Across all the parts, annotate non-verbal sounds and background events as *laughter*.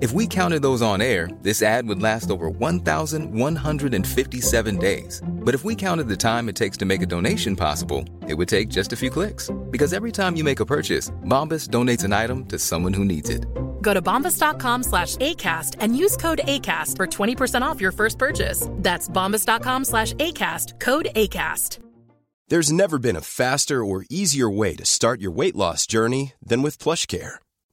If we counted those on air, this ad would last over 1,157 days. But if we counted the time it takes to make a donation possible, it would take just a few clicks. Because every time you make a purchase, Bombas donates an item to someone who needs it. Go to bombas.com slash ACAST and use code ACAST for 20% off your first purchase. That's bombas.com slash ACAST, code ACAST. There's never been a faster or easier way to start your weight loss journey than with PlushCare.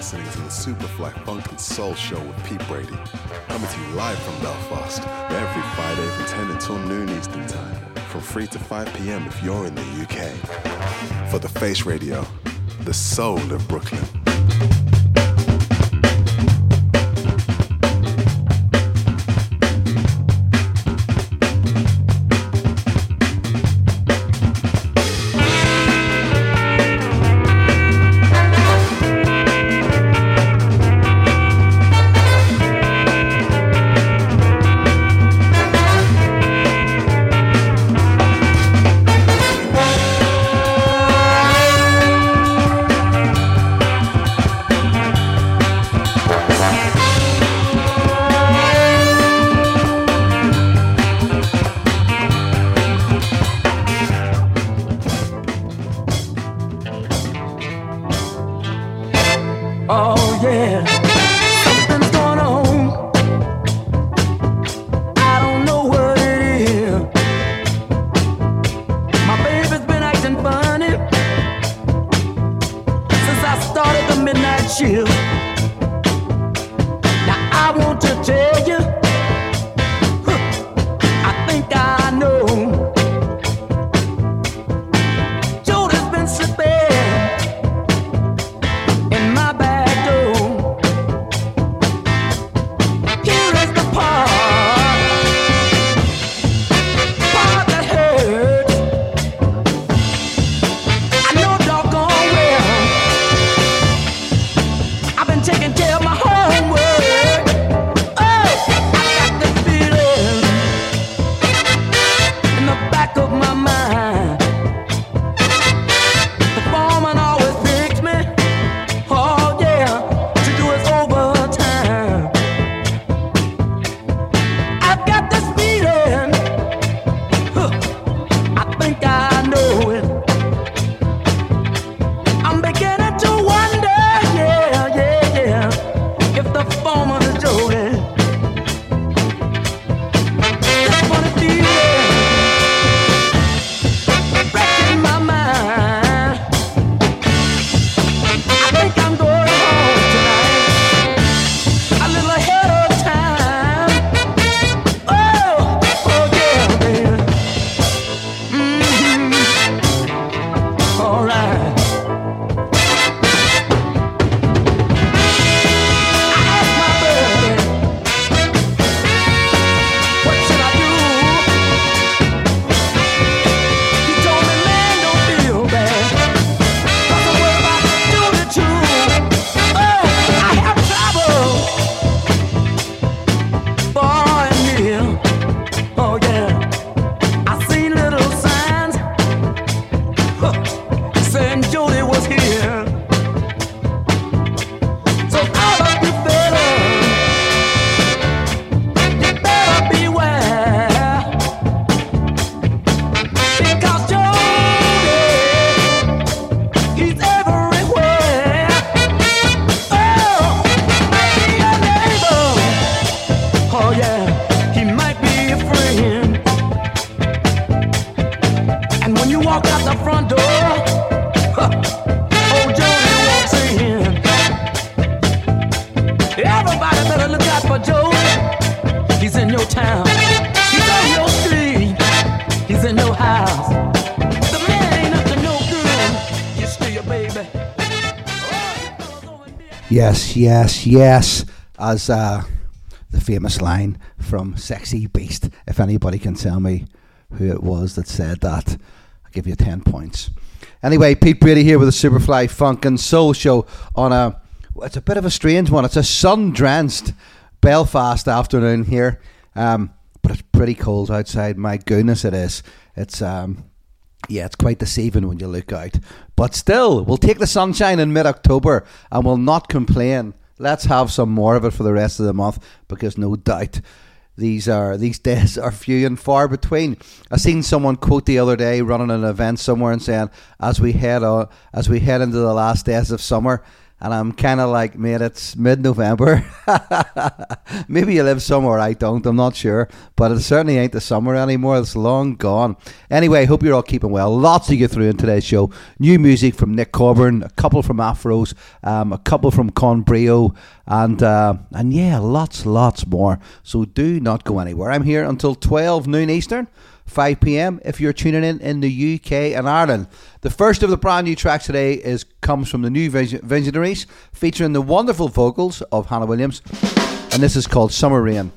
Listening to the Superfly Funk and Soul Show with Pete Brady. Coming to you live from Belfast every Friday from 10 until noon Eastern Time. From 3 to 5 p.m. if you're in the UK. For the Face Radio, the soul of Brooklyn. Yes, yes. As uh, the famous line from Sexy Beast. If anybody can tell me who it was that said that, I'll give you 10 points. Anyway, Pete Brady here with the Superfly Funk and Soul Show on a. It's a bit of a strange one. It's a sun drenched Belfast afternoon here, um, but it's pretty cold outside. My goodness, it is. It's um, yeah, it's quite deceiving when you look out. But still, we'll take the sunshine in mid October and we'll not complain. Let's have some more of it for the rest of the month because no doubt these are these *laughs* days are few and far between. I seen someone quote the other day running an event somewhere and saying, "As we head on, as we head into the last days of summer, and I'm kind of like, mate, it's mid November. *laughs* Maybe you live somewhere I don't, I'm not sure. But it certainly ain't the summer anymore. It's long gone. Anyway, hope you're all keeping well. Lots to get through in today's show. New music from Nick Corbin, a couple from Aphrose, um, a couple from Con Brio, and, uh, and yeah, lots, lots more. So do not go anywhere. I'm here until 12 noon Eastern. 5 p.m. if you're tuning in in the UK and Ireland. The first of the brand new tracks today is comes from the new Visionaries, featuring the wonderful vocals of Hannah Williams, and this is called Summer Rain.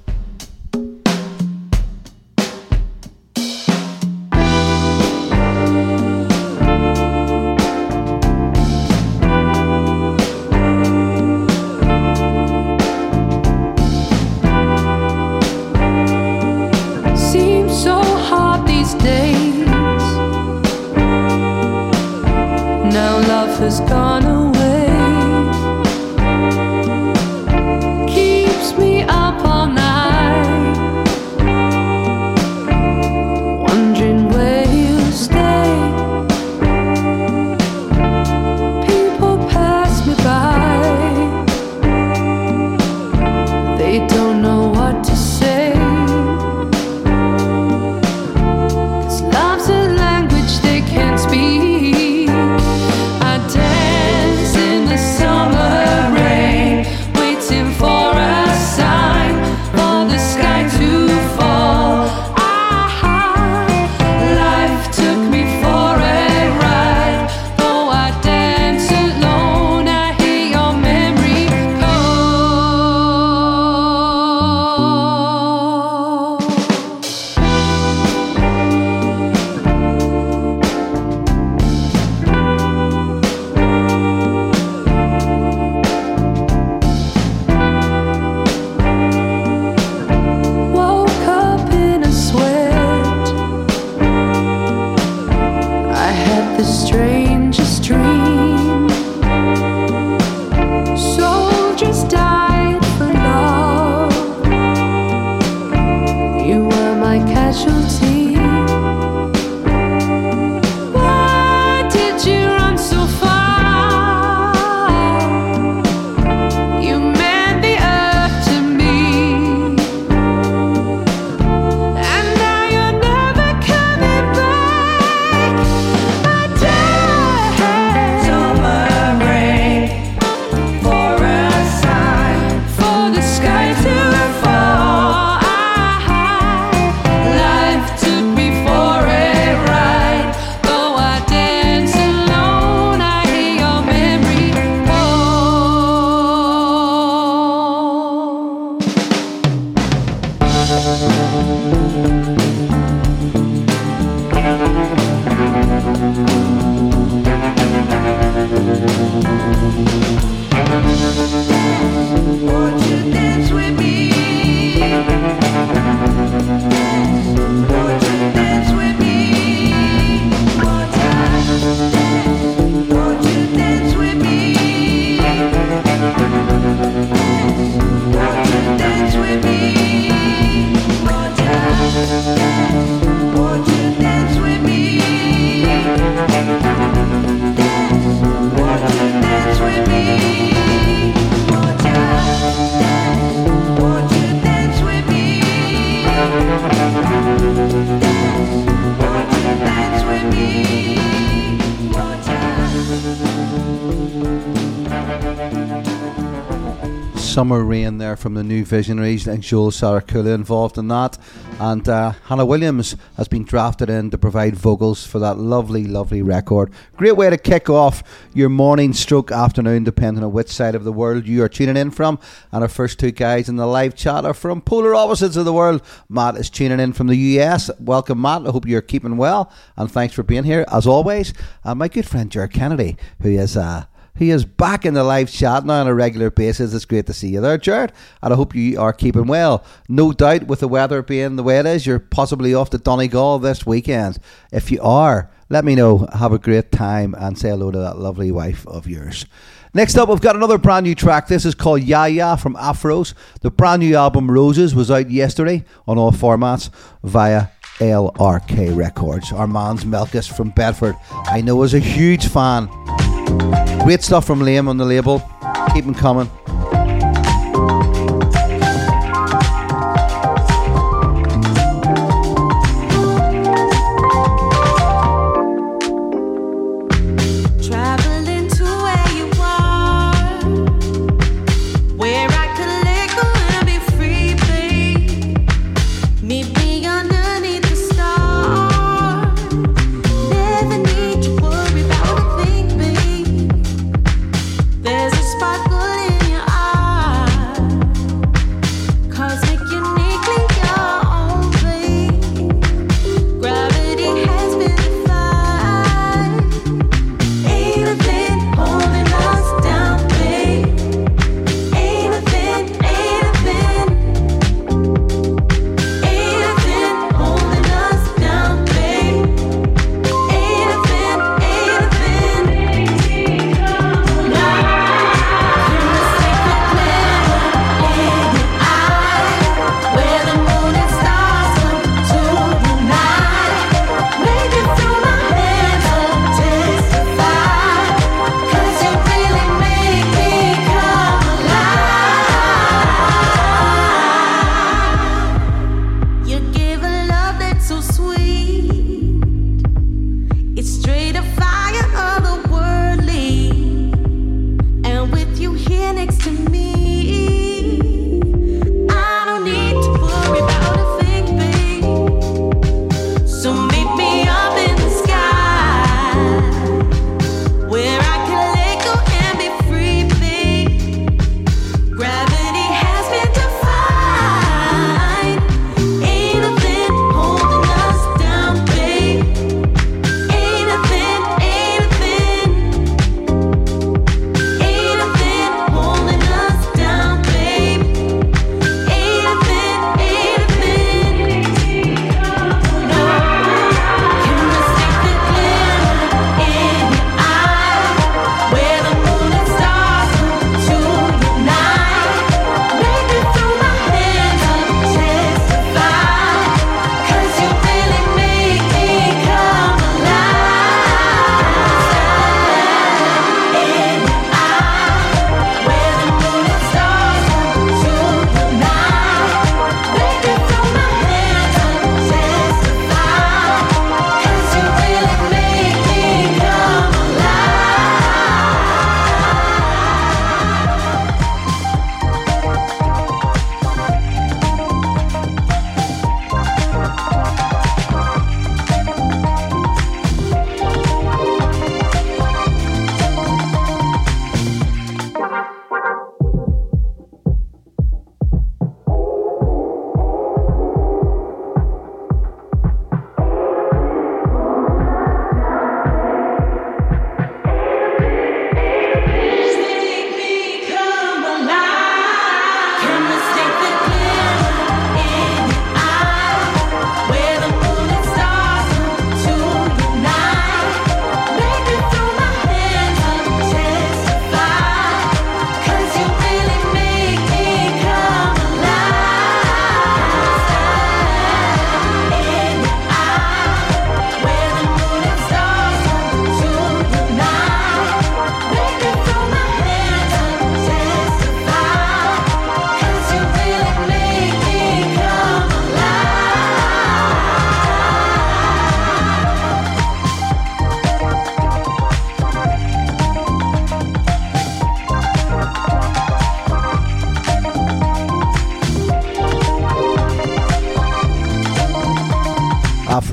Summer Rain there from the New Visionaries and Joel Sarakula involved in that. And uh, Hannah Williams has been drafted in to provide vocals for that lovely, lovely record. Great way to kick off your morning stroke afternoon, depending on which side of the world you are tuning in from. And our first two guys in the live chat are from polar opposites of the world. Matt is tuning in from the US. Welcome, Matt. I hope you're keeping well. And thanks for being here, as always. And my good friend, Jared Kennedy, who is. Uh, he is back in the live chat now on a regular basis. It's great to see you there, Jared. And I hope you are keeping well. No doubt, with the weather being the way it is, you're possibly off to Donegal this weekend. If you are, let me know. Have a great time and say hello to that lovely wife of yours. Next up, we've got another brand new track. This is called Ya Ya from Aphrose. The brand new album Roses was out yesterday on all formats via LRK Records. Our man's Melkus from Bedford, I know, is a huge fan. Great stuff from Liam on the label. Keep them coming.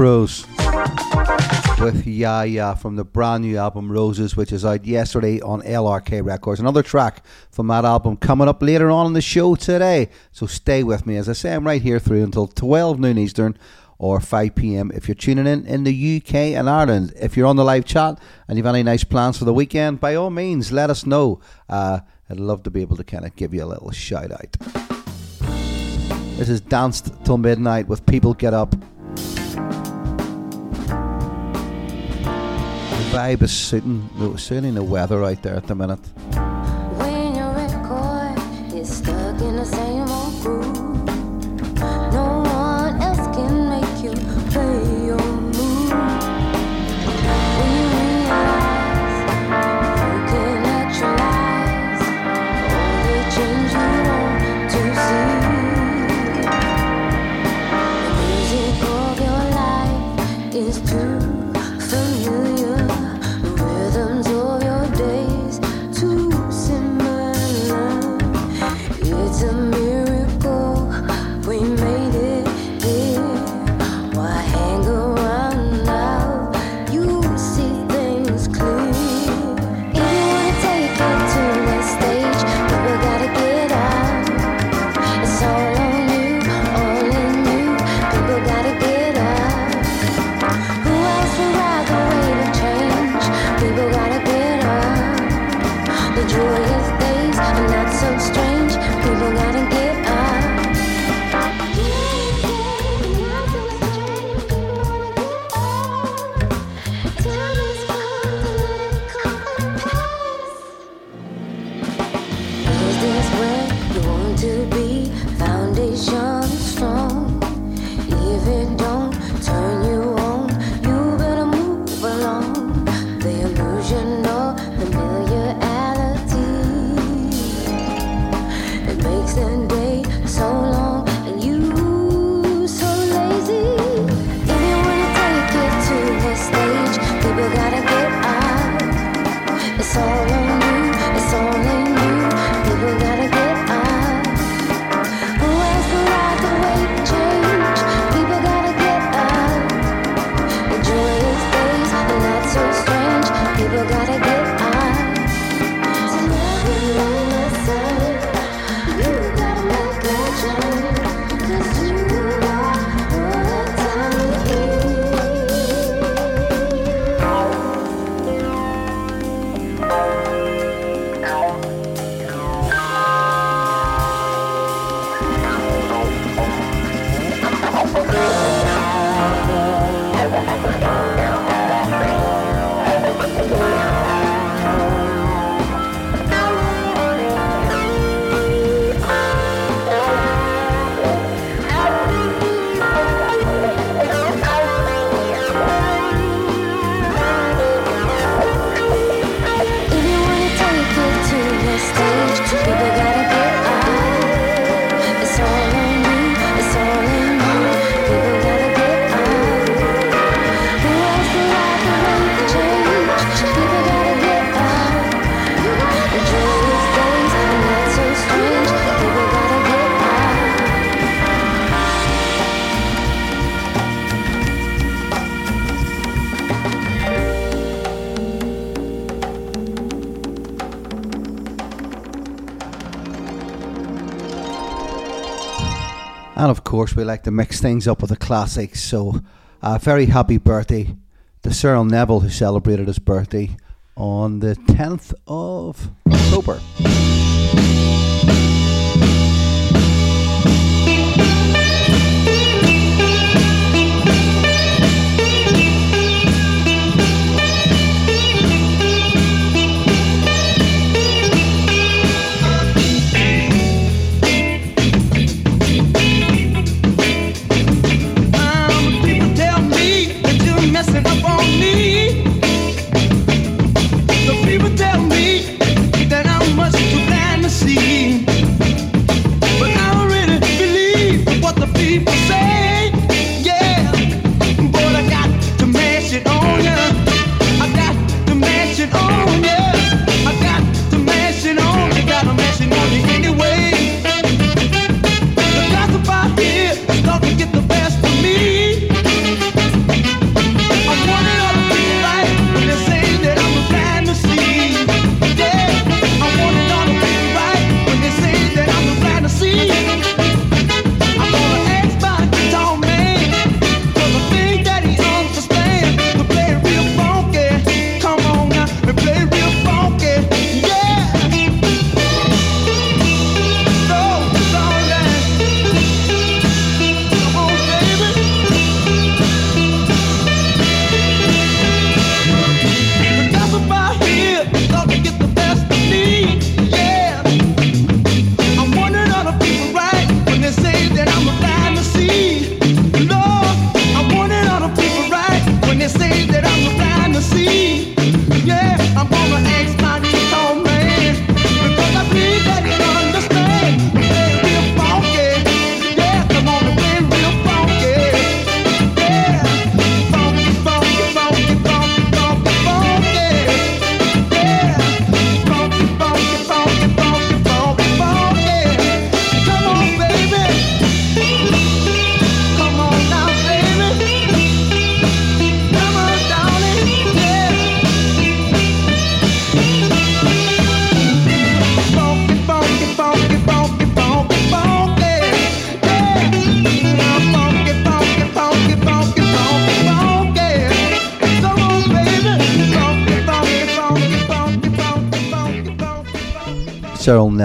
Aphrose with Yeah from the brand new album Roses, which is out yesterday on LRK Records. Another track from that album coming up later on in the show today. So stay with me. As I say, I'm right here through until 12 noon Eastern or 5 pm if you're tuning in in the UK and Ireland. If you're on the live chat and you've any nice plans for the weekend, by all means, let us know. Uh, I'd love to be able to kind of give you a little shout out. This is Danced Till Midnight with People Get Up. Vibe is suiting, suiting the weather out there at the minute. Course, we like to mix things up with the classics. So, uh, very happy birthday to Cyril Neville, who celebrated his birthday on the 10th of October.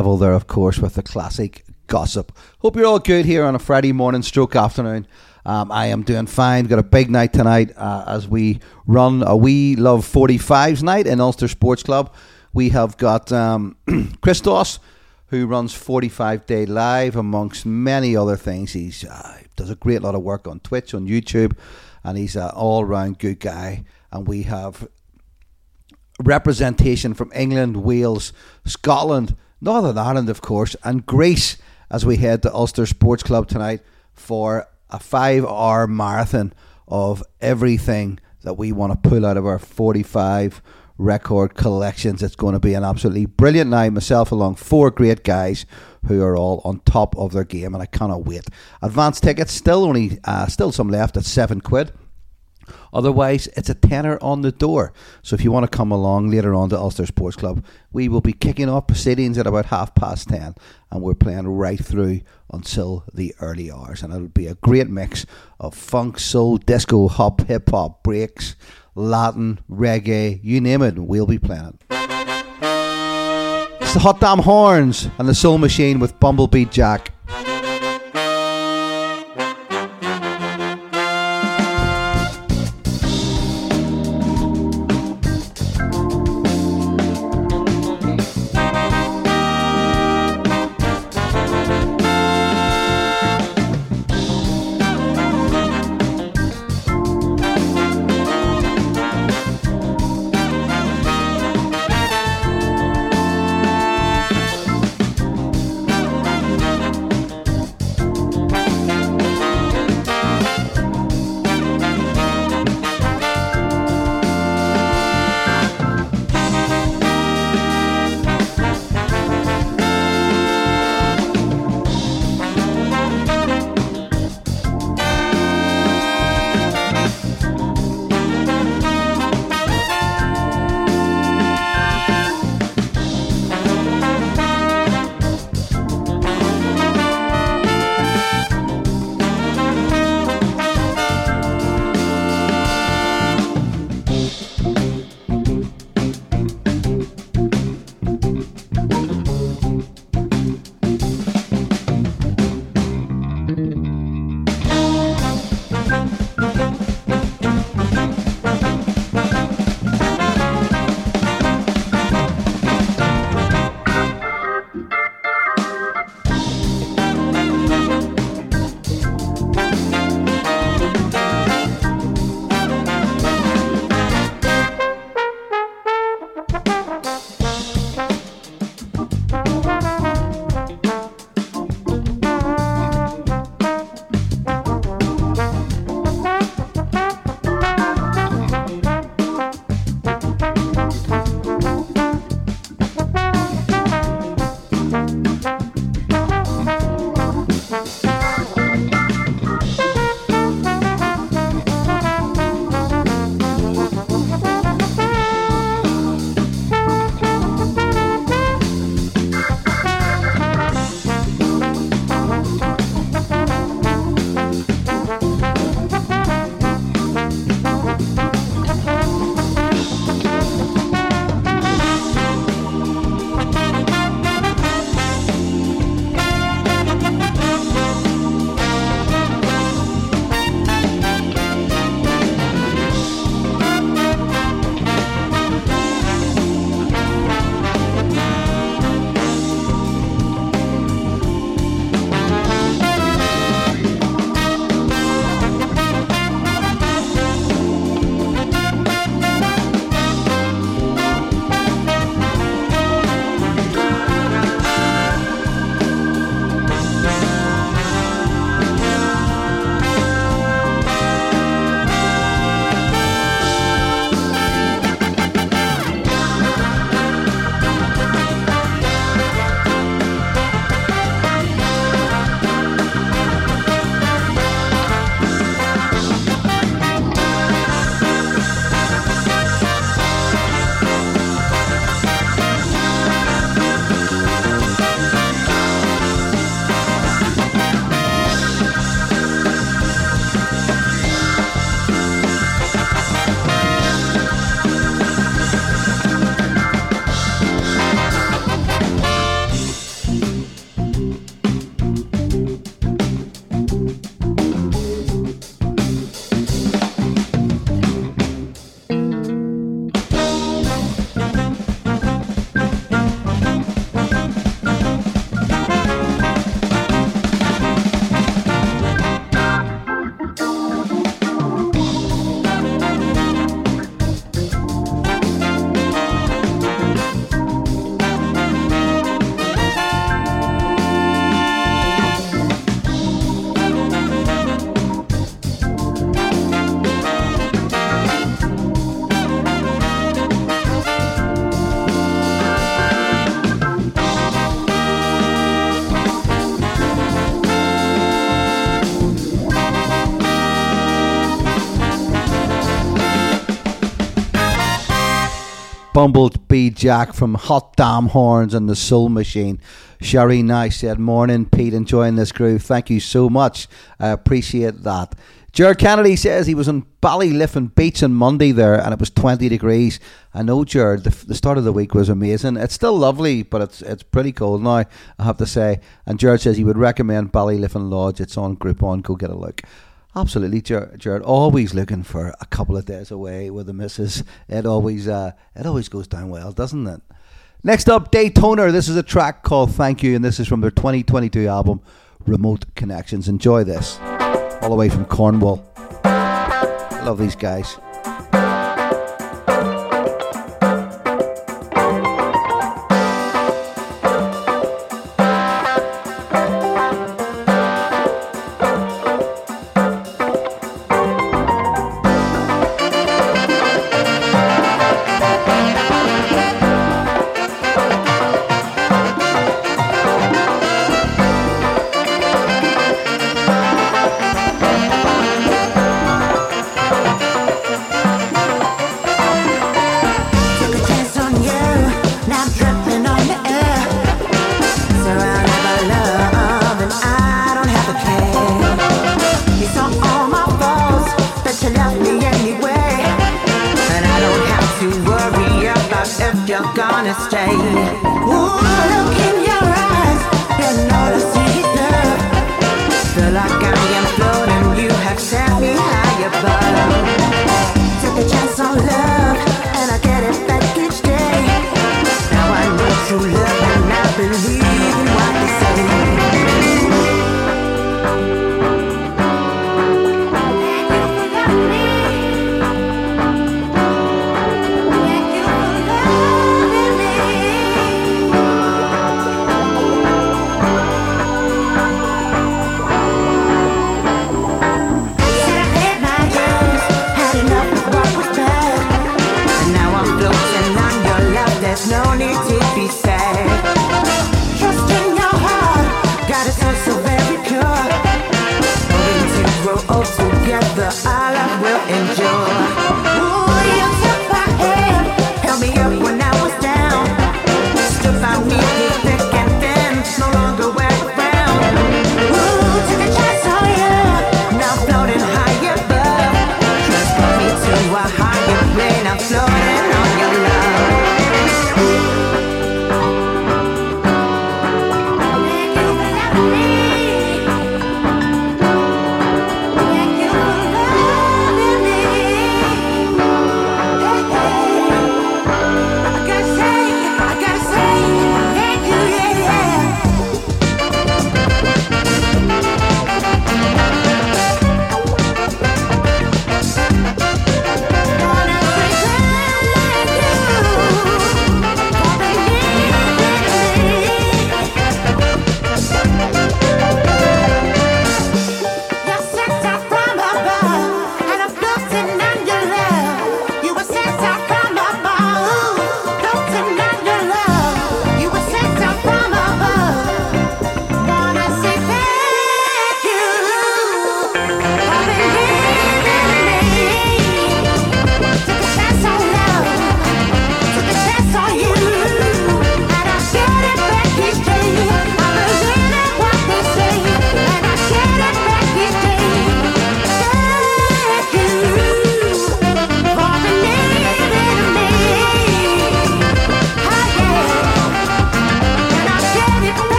Neville there, of course, with the classic gossip. Hope you're all good here on a Friday morning, stroke afternoon. Um, I am doing fine. Got a big night tonight uh, as we run a We Love 45s night in Ulster Sports Club. We have got um, *clears throat* Christos, who runs 45 Day Live, amongst many other things. He uh, does a great lot of work on Twitch, on YouTube, and he's an all round good guy. And we have representation from England, Wales, Scotland, Northern Ireland, of course, and Greece as we head to Ulster Sports Club tonight for a five hour marathon of everything that we want to pull out of our 45 record collections. It's going to be an absolutely brilliant night. Myself, along four great guys who are all on top of their game, and I cannot wait. Advance tickets still only uh, still some left at seven quid. Otherwise, it's a tenner on the door. So if you want to come along later on to Ulster Sports Club, we will be kicking off proceedings at about half past ten, and we're playing right through until the early hours. And it'll be a great mix of funk, soul, disco, hop, hip hop, breaks, Latin, reggae, you name it, we'll be playing it. It's the Hot Damn Horns and the Soul Machine with Bumblebee Jack. Bumblebee Jack from Hot Damn Horns and the Soul Machine. Sherry Nice said, Morning, Pete, enjoying this groove. Thank you so much. I appreciate that. Jared Kennedy says he was on Ballyliffin Beach on Monday there and it was 20 degrees. I know, Jared, the, the start of the week was amazing. It's still lovely, but it's it's pretty cold now, I have to say. And Jared says he would recommend Ballyliffin Lodge. It's on Groupon. Go get a look. Absolutely, Jared. Always looking for a couple of days away with the missus. It always, uh, it always goes down well, doesn't it? Next up, Daytona. This is a track called "Thank You," and this is from their 2022 album, Remote Connections. Enjoy this, all the way from Cornwall. I love these guys.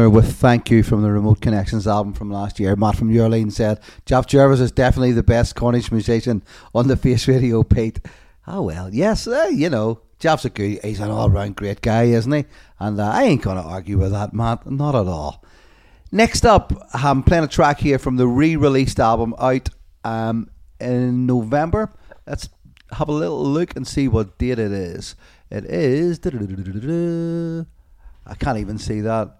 Daytona with Thank You from the Remote Connections album from last year. Matt from Your said, Jeff Jervis is definitely the best Cornish musician on the Face Radio, Pete. Oh, well, yes, uh, you know, Jeff's a good, he's an all round great guy, isn't he? And uh, I ain't going to argue with that, Matt, not at all. Next up, I'm playing a track here from the re released album out um, in November. Let's have a little look and see what date it is. It is. I can't even see that.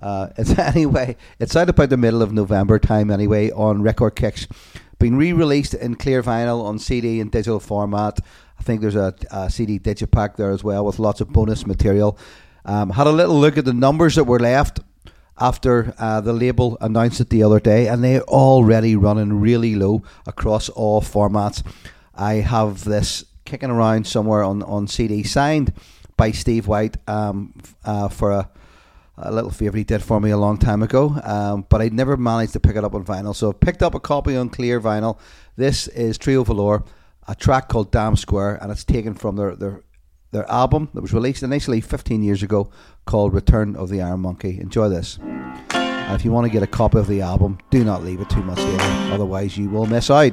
Uh, it's *laughs* anyway. It's out about the middle of November time anyway on Record Kicks. Being re-released in clear vinyl on CD and digital format. I think there's a, a CD digipack there as well with lots of bonus material. Um, had a little look at the numbers that were left after uh, the label announced it the other day, and they're already running really low across all formats. I have this kicking around somewhere on, on CD, signed by Steve White um, uh, for a, a little favour he did for me a long time ago, um, but I never managed to pick it up on vinyl. So I picked up a copy on clear vinyl. This is Trio Valore, a track called Damn Square, and it's taken from their, their their album that was released initially 15 years ago called Return of the Iron Monkey. Enjoy this. And if you want to get a copy of the album, do not leave it too much later, otherwise, you will miss out.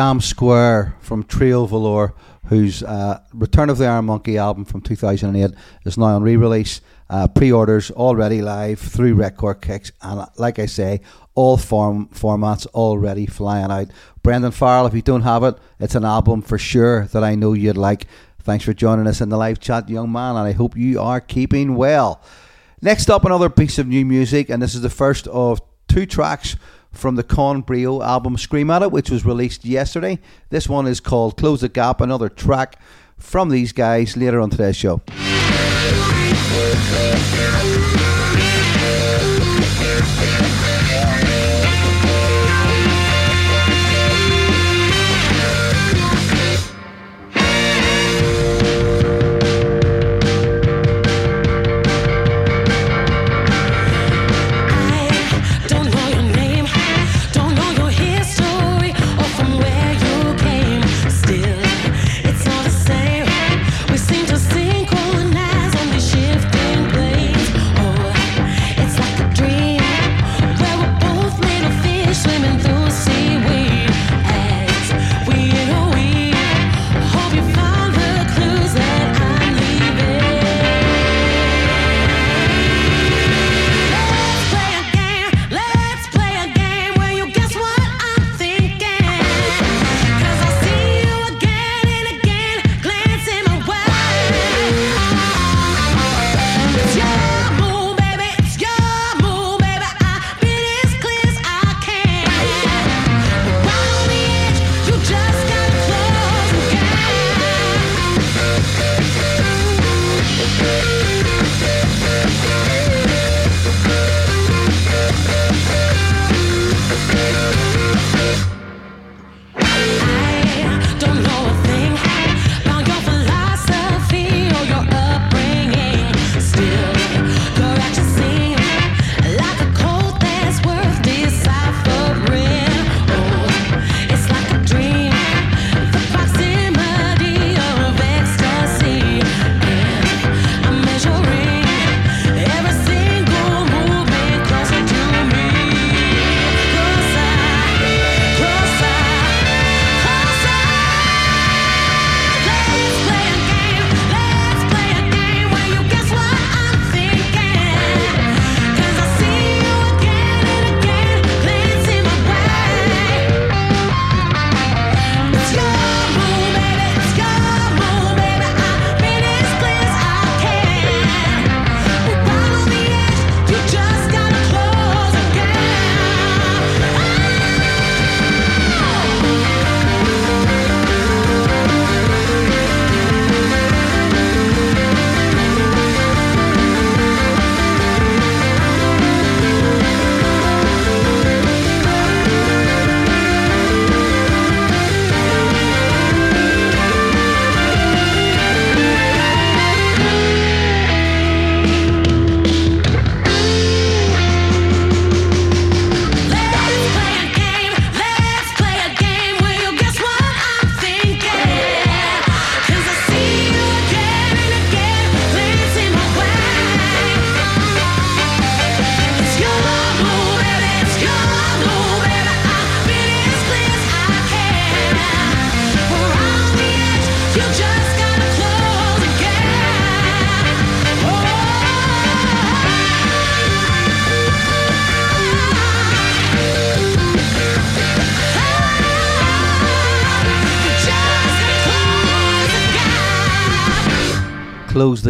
Damn Square from Trio Valore, whose uh, Return of the Iron Monkey album from 2008 is now on re release. Uh, Pre orders already live through Record Kicks, and uh, like I say, all form formats already flying out. Brendan Farrell, if you don't have it, it's an album for sure that I know you'd like. Thanks for joining us in the live chat, young man, and I hope you are keeping well. Next up, another piece of new music, and this is the first of two tracks from the Con Brio album Scream At It, which was released yesterday. This one is called Close the Gap, another track from these guys later on today's show.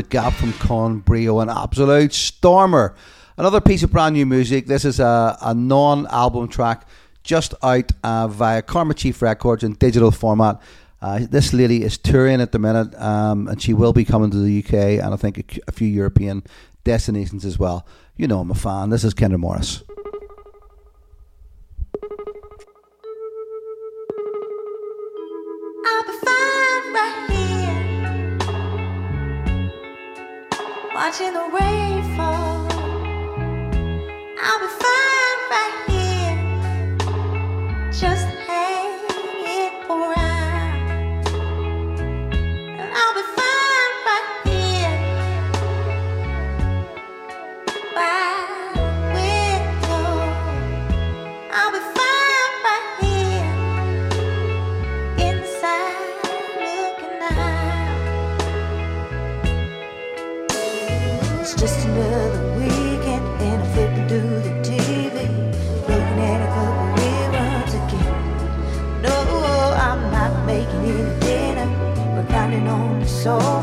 The Gap from Con Brio, an absolute stormer. Another piece of brand new music. This is a, a non album track just out uh, via Karma Chief Records in digital format. Uh, this lady is touring at the minute um, and she will be coming to the UK and I think a, a few European destinations as well. You know, I'm a fan. This is Kendra Morris. I'll watching the rain fall. I'll be fine right here, just hanging on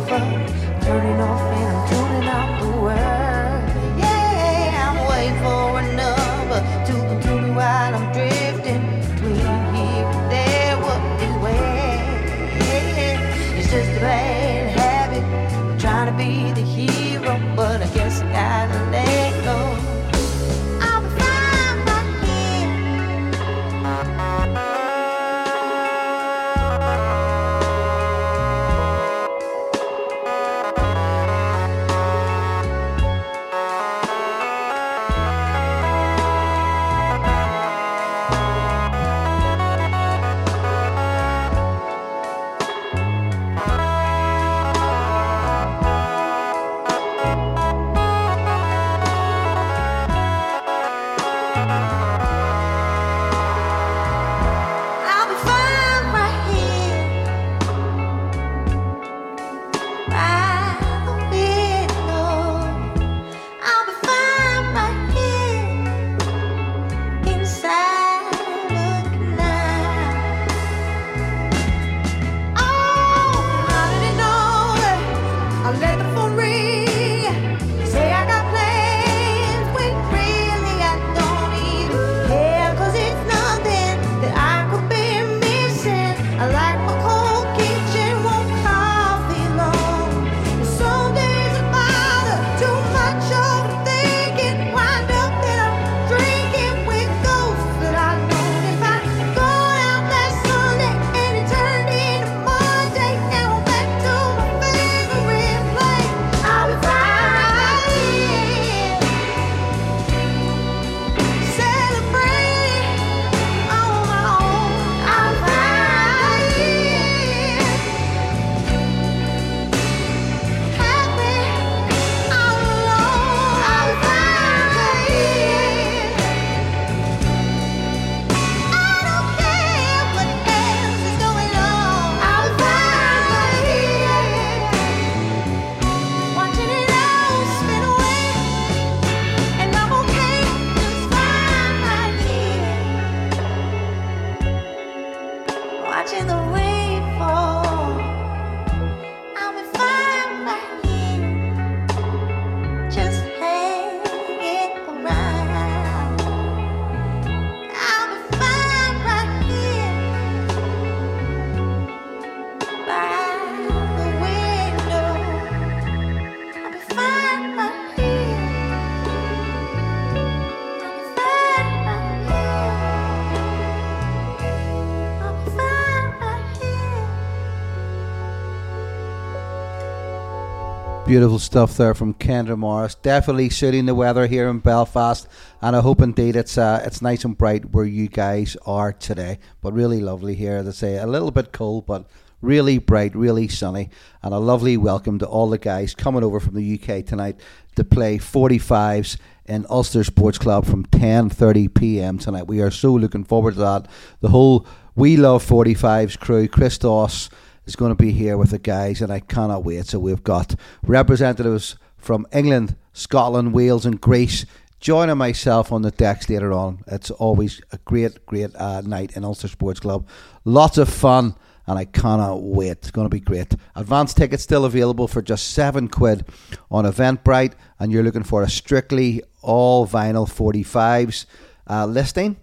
Beautiful stuff there from Kendra Morris. Definitely suiting the weather here in Belfast, and I hope indeed it's uh, it's nice and bright where you guys are today. But really lovely here. As I say, a little bit cold, but really bright, really sunny, and a lovely welcome to all the guys coming over from the UK tonight to play 45s in Ulster Sports Club from 10:30 p.m. tonight. We are so looking forward to that. The whole We Love 45s crew, Christos. Is going to be here with the guys, and I cannot wait. So we've got representatives from England, Scotland, Wales, and Greece joining myself on the decks later on. It's always a great, great uh, night in Ulster Sports Club. Lots of fun, and I cannot wait. It's going to be great. Advance tickets still available for just seven quid on Eventbrite, and you're looking for a strictly all vinyl 45s uh, listing.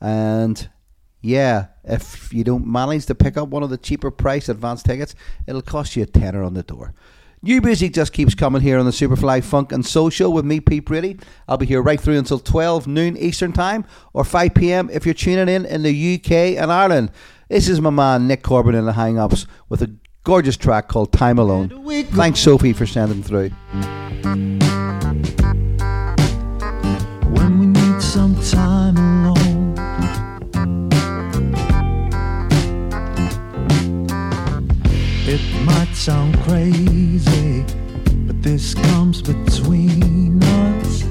And yeah, if you don't manage to pick up one of the cheaper price advance tickets, it'll cost you a tenner on the door. New music just keeps coming here on the Superfly Funk and Soul Show with me, Pete Brady. I'll be here right through until 12 noon Eastern Time or 5 p.m. if you're tuning in in the UK and Ireland. This is my man Nick Corbin in the Hang Ups with a gorgeous track called Time Alone. Thanks, Sophie, for sending through. Sound crazy, but this comes between us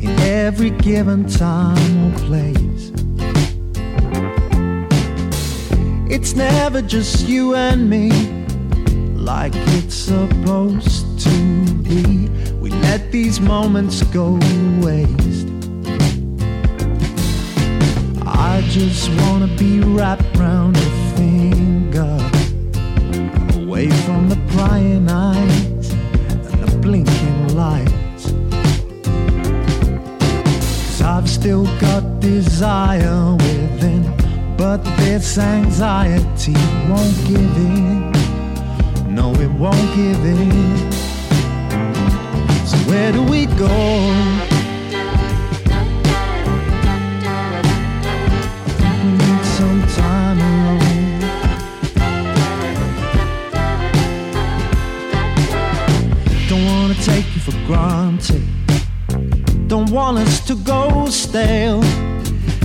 in every given time or place. It's never just you and me like it's supposed to be. We let these moments go waste. I just wanna be wrapped round your away from the prying eyes and the blinking lights. Cause I've still got desire within, but this anxiety won't give in. No, it won't give in. So where do we go? For granted. Don't want us to go stale.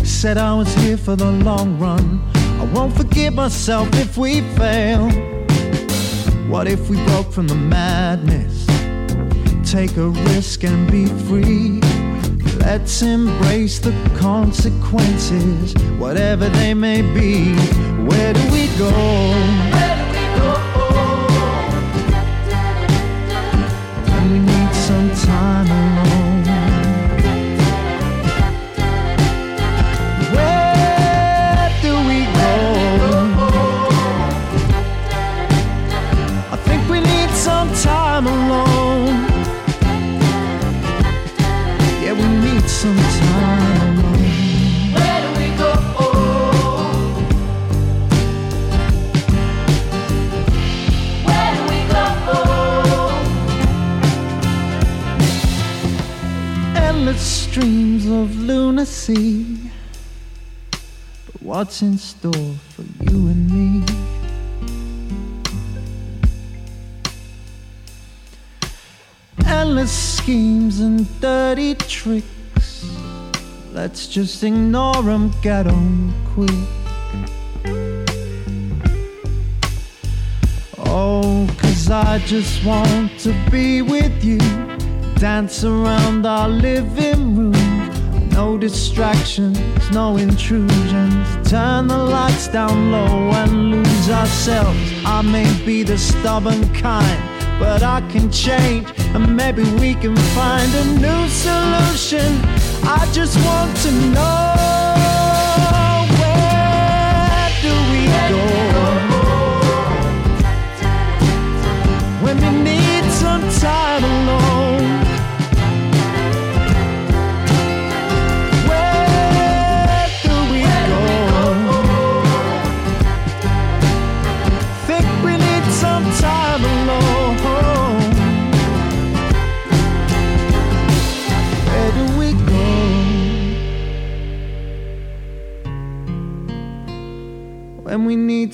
Said I was here for the long run. I won't forgive myself if we fail. What if we broke from the madness? Take a risk and be free. Let's embrace the consequences, whatever they may be. Where do we go? Some of lunacy. But what's in store for you and me? Endless schemes and dirty tricks. Let's just ignore them, get on quick. Oh, cause I just want to be with you. Dance around our living room. No distractions, no intrusions. Turn the lights down low and lose ourselves. I may be the stubborn kind, but I can change. And maybe we can find a new solution. I just want to know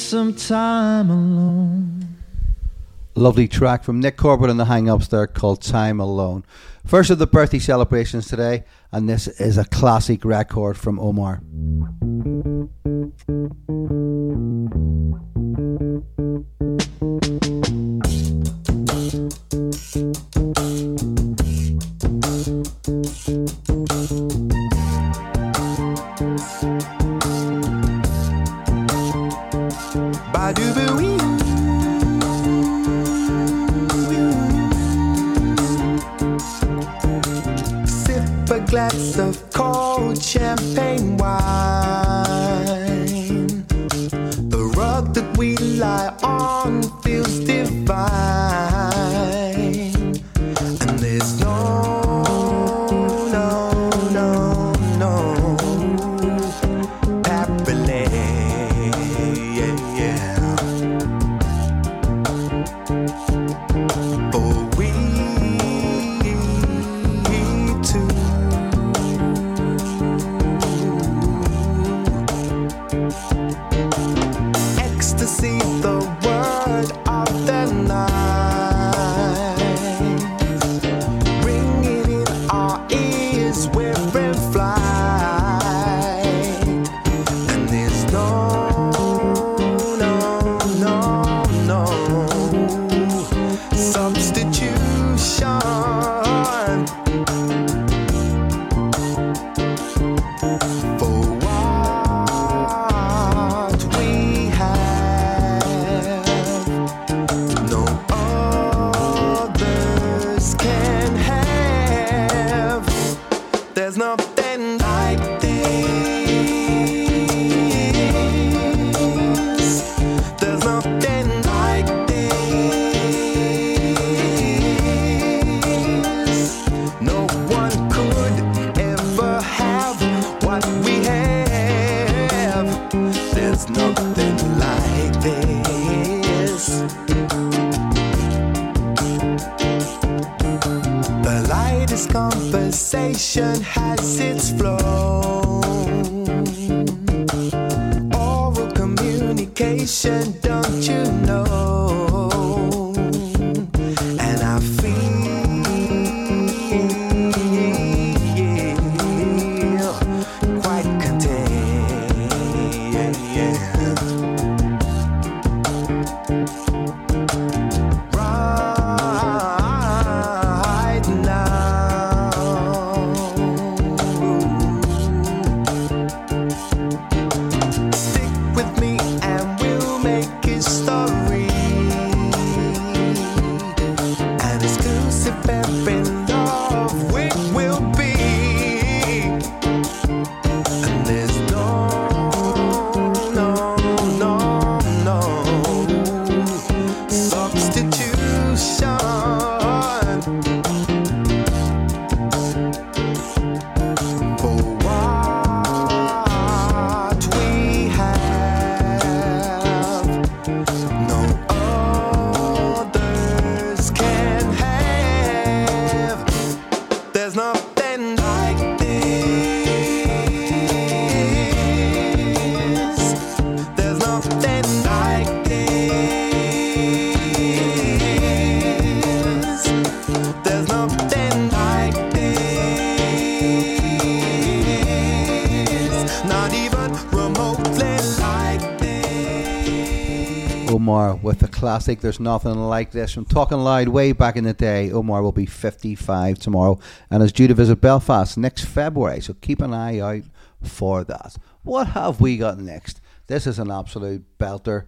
some time alone. Lovely track from Nick Corbin and the Hang Ups there called Time Alone. First of the birthday celebrations today, and this is a classic record from Omar. Classic There's Nothing Like This from Talking Loud way back in the day. Omar will be 55 tomorrow and is due to visit Belfast next February, so keep an eye out for that. What have we got next? This is an absolute belter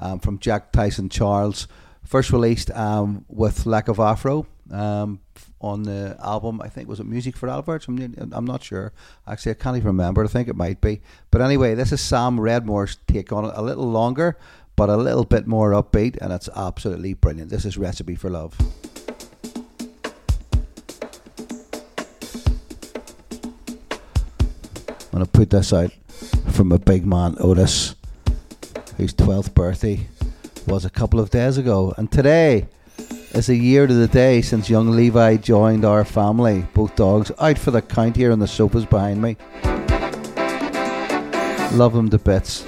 um, from Jack Tyson Charles, first released um, with Lack of Afro um, on the album. I think was it Music for Alberts? I'm, I'm not sure. Actually, I can't even remember. I think it might be. But anyway, this is Sam Redmore's take on it. A little longer, but a little bit more upbeat, and it's absolutely brilliant. This is Recipe for Love. I'm going to put this out from a big man, Otis, whose 12th birthday was a couple of days ago. And today is a year to the day since young Levi joined our family. Both dogs out for the count here on the sofas behind me. Love them to bits.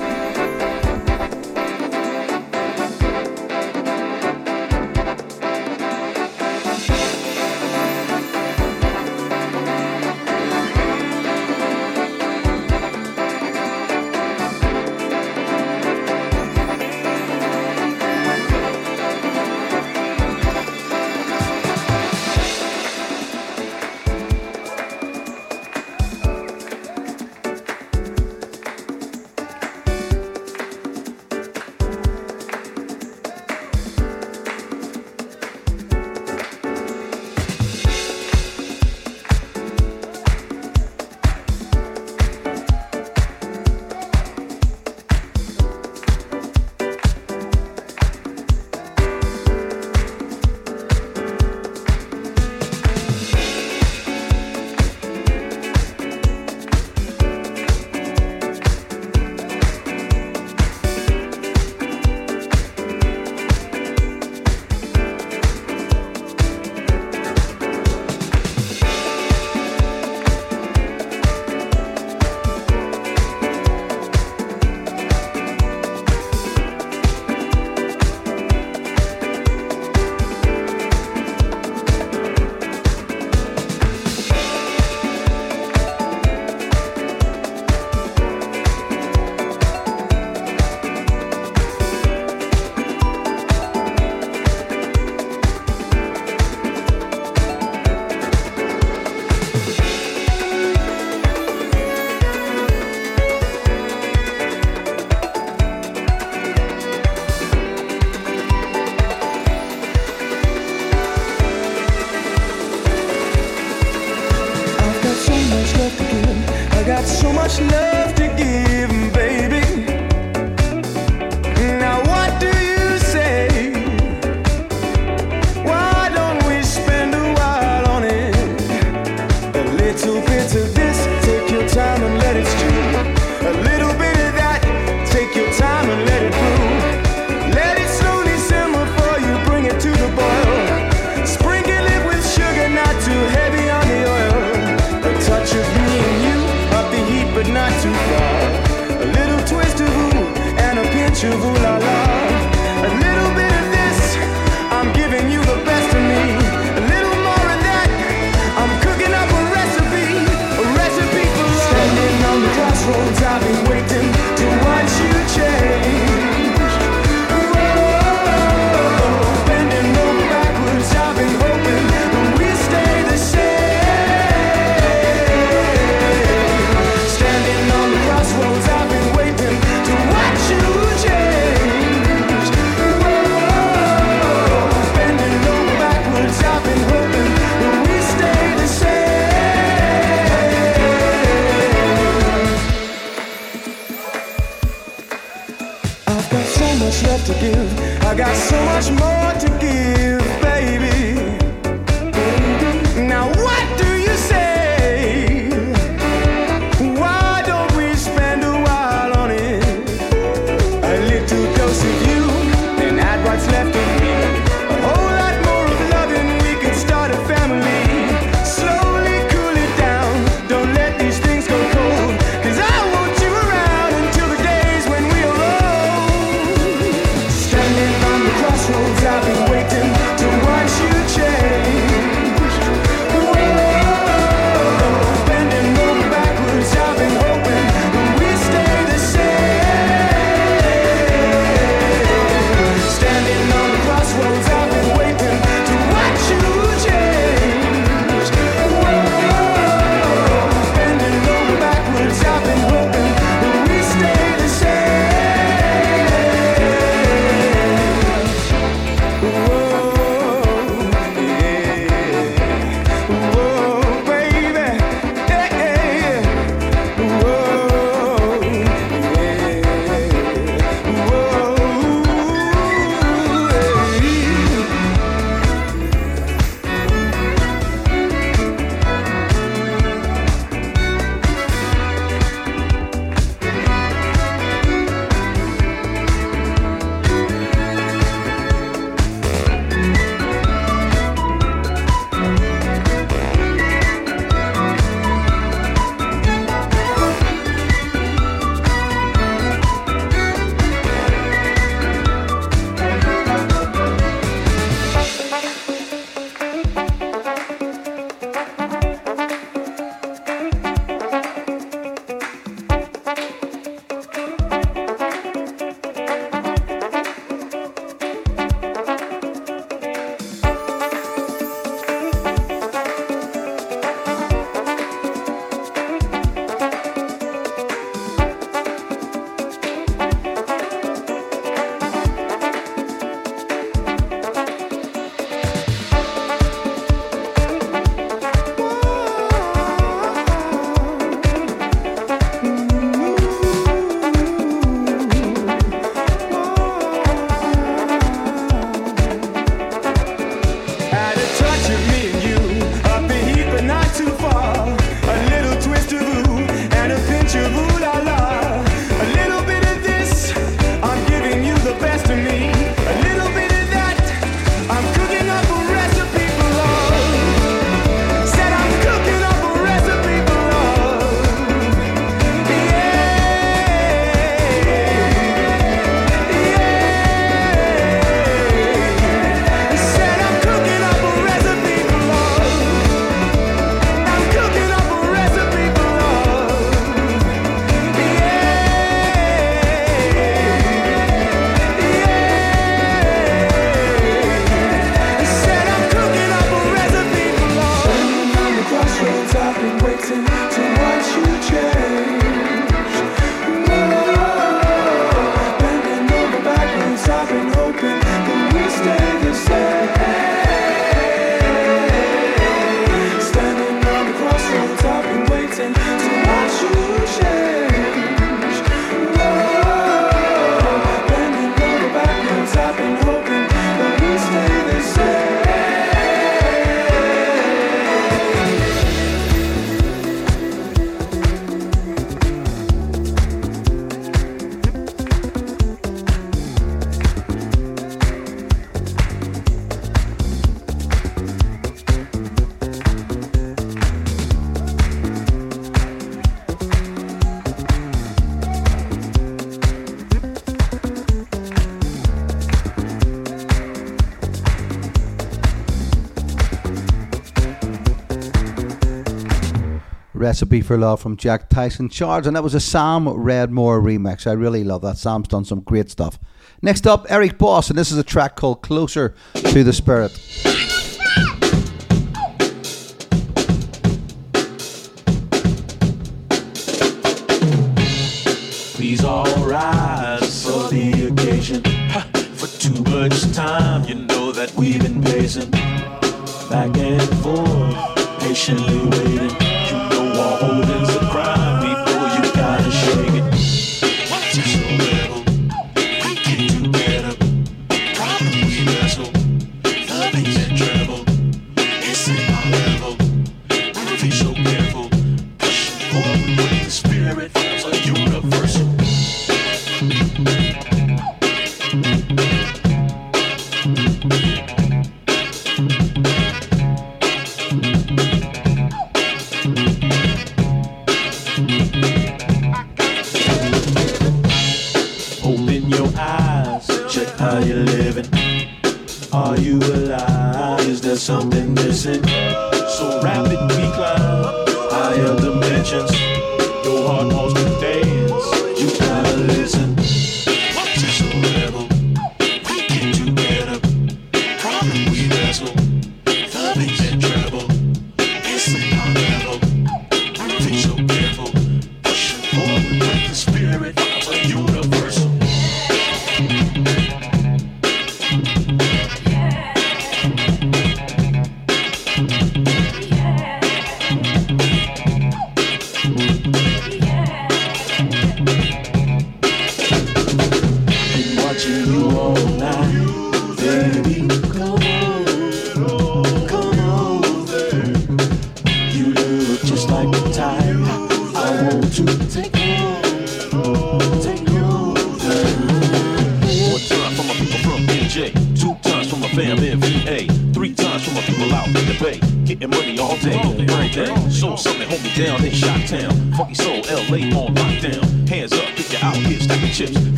Recipe for Love from Jack Tyson Charge, and that was a Sam Redmore remix. I really love that. Sam's done some great stuff. Next up, Eric Boss, and this is a track called Closer to the Spirit.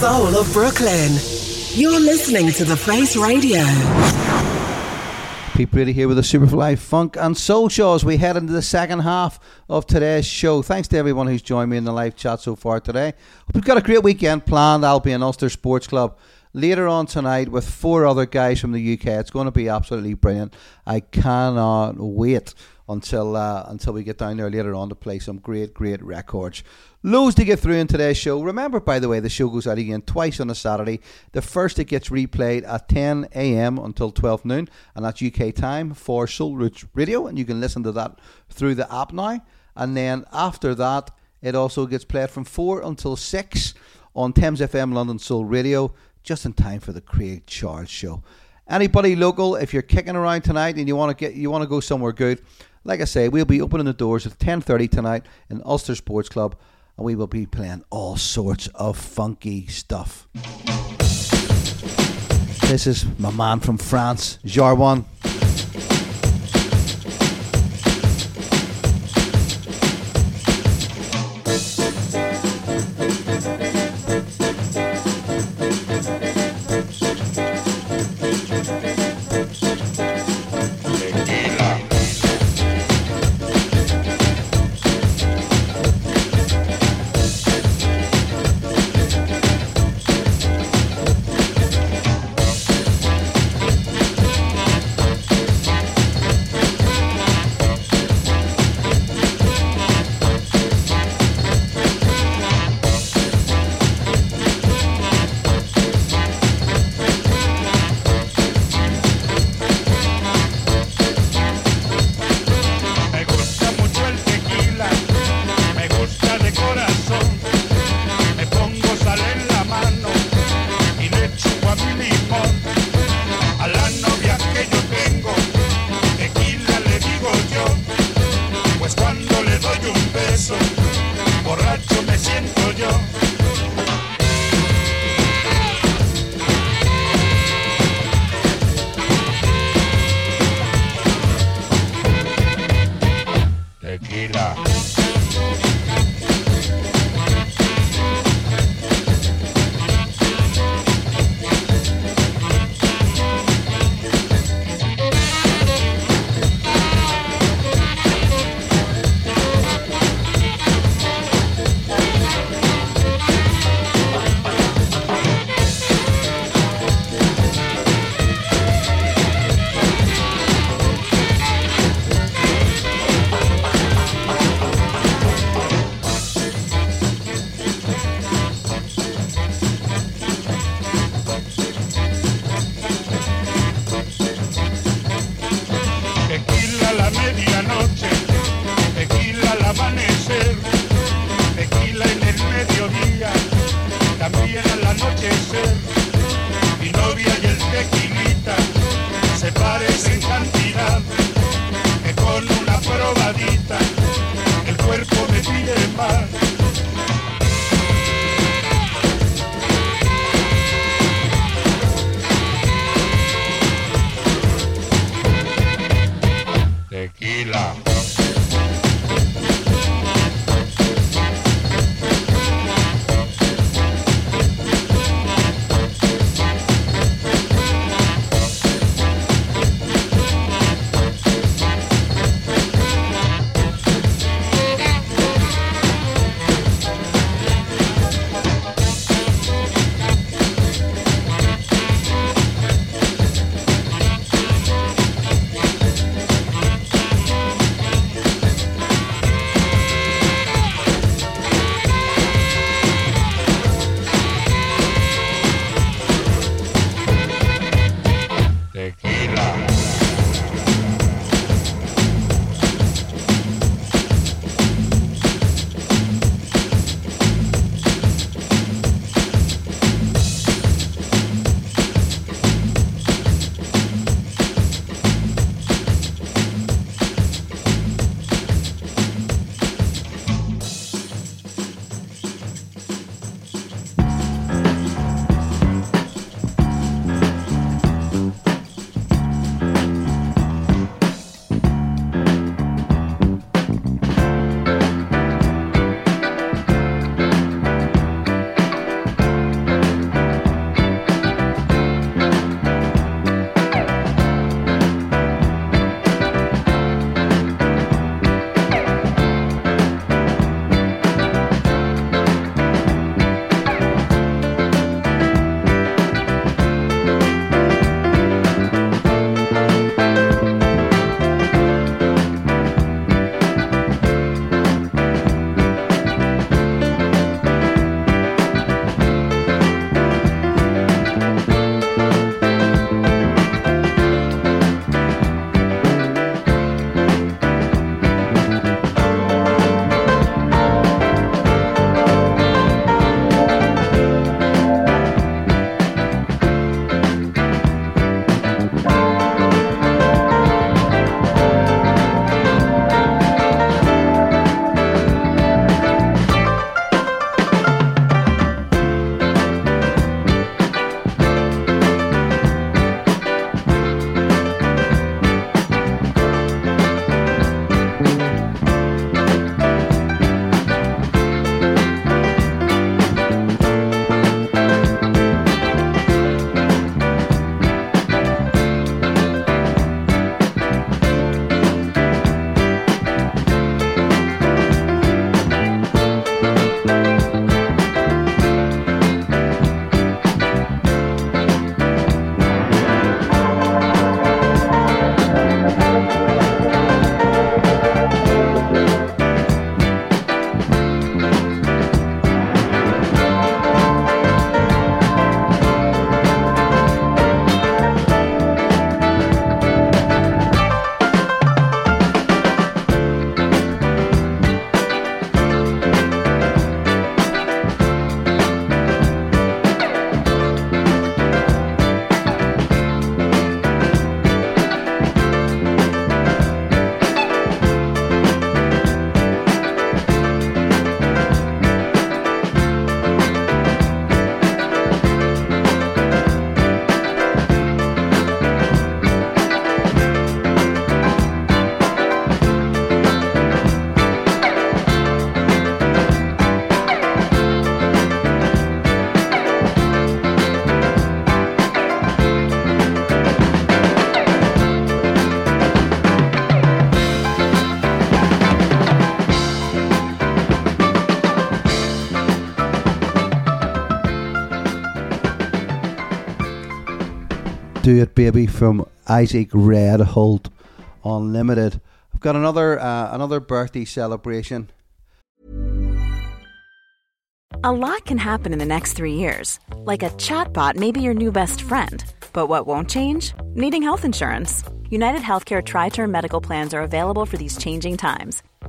Soul of Brooklyn, you're listening to The Face Radio. Pete Brady here with the Superfly Funk and Soul Show as we head into the second half of today's show. Thanks to everyone who's joined me in the live chat so far today. You've got a great weekend planned. I'll be in Ulster Sports Club later on tonight with four other guys from the UK. It's going to be absolutely brilliant. I cannot wait until uh, until we get down there later on to play some great, great records. Loads to get through in today's show. Remember, by the way, the show goes out again twice on a Saturday. The first it gets replayed at 10 a.m. until 12 noon, and that's UK time for Soul Roots Radio, and you can listen to that through the app now. And then after that, it also gets played from 4 until 6 on Thames FM London Soul Radio, just in time for the Craig Charles Show. Anybody local, if you're kicking around tonight and you want to get you want to go somewhere good, like I say, we'll be opening the doors at 10:30 tonight in Ulster Sports Club, and we will be playing all sorts of funky stuff. This is my man from France, Jarwan. Do It Baby from Isaac Red Holt Unlimited. I've got another uh, another birthday celebration. A lot can happen in the next three years. Like a chatbot may be your new best friend. But what won't change? Needing health insurance. United Healthcare Tri Term Medical Plans are available for these changing times.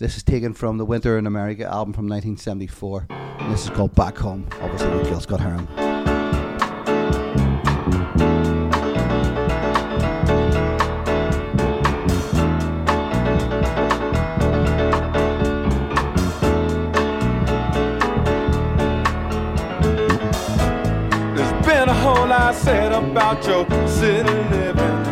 This is taken from the Winter in America album from 1974. And this is called Back Home, obviously with Gil Scott Heron. There's been a whole lot said about your city living.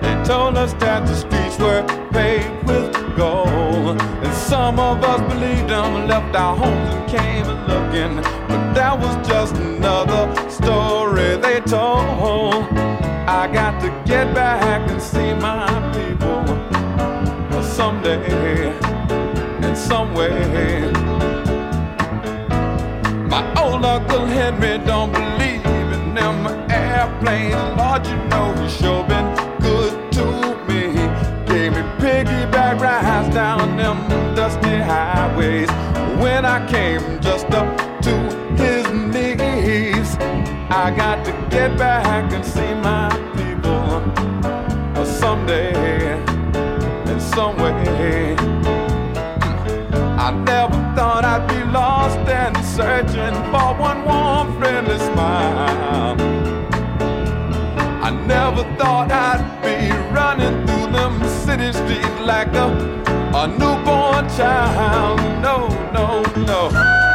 They told us that the streets were paved with gold. And some of us believed them, left our homes and came a looking. But that was just another story they told. I got to get back and see my people someday, in some way. My old Uncle Henry don't believe in them airplanes. Lord, you know he sure piggyback rides down them dusty highways. When I came just up to his knees, I got to get back and see my people someday, in some way. I never thought I'd be lost and searching for one warm, friendly smile. I never thought I'd be city streets like a, a newborn child. No, no, no.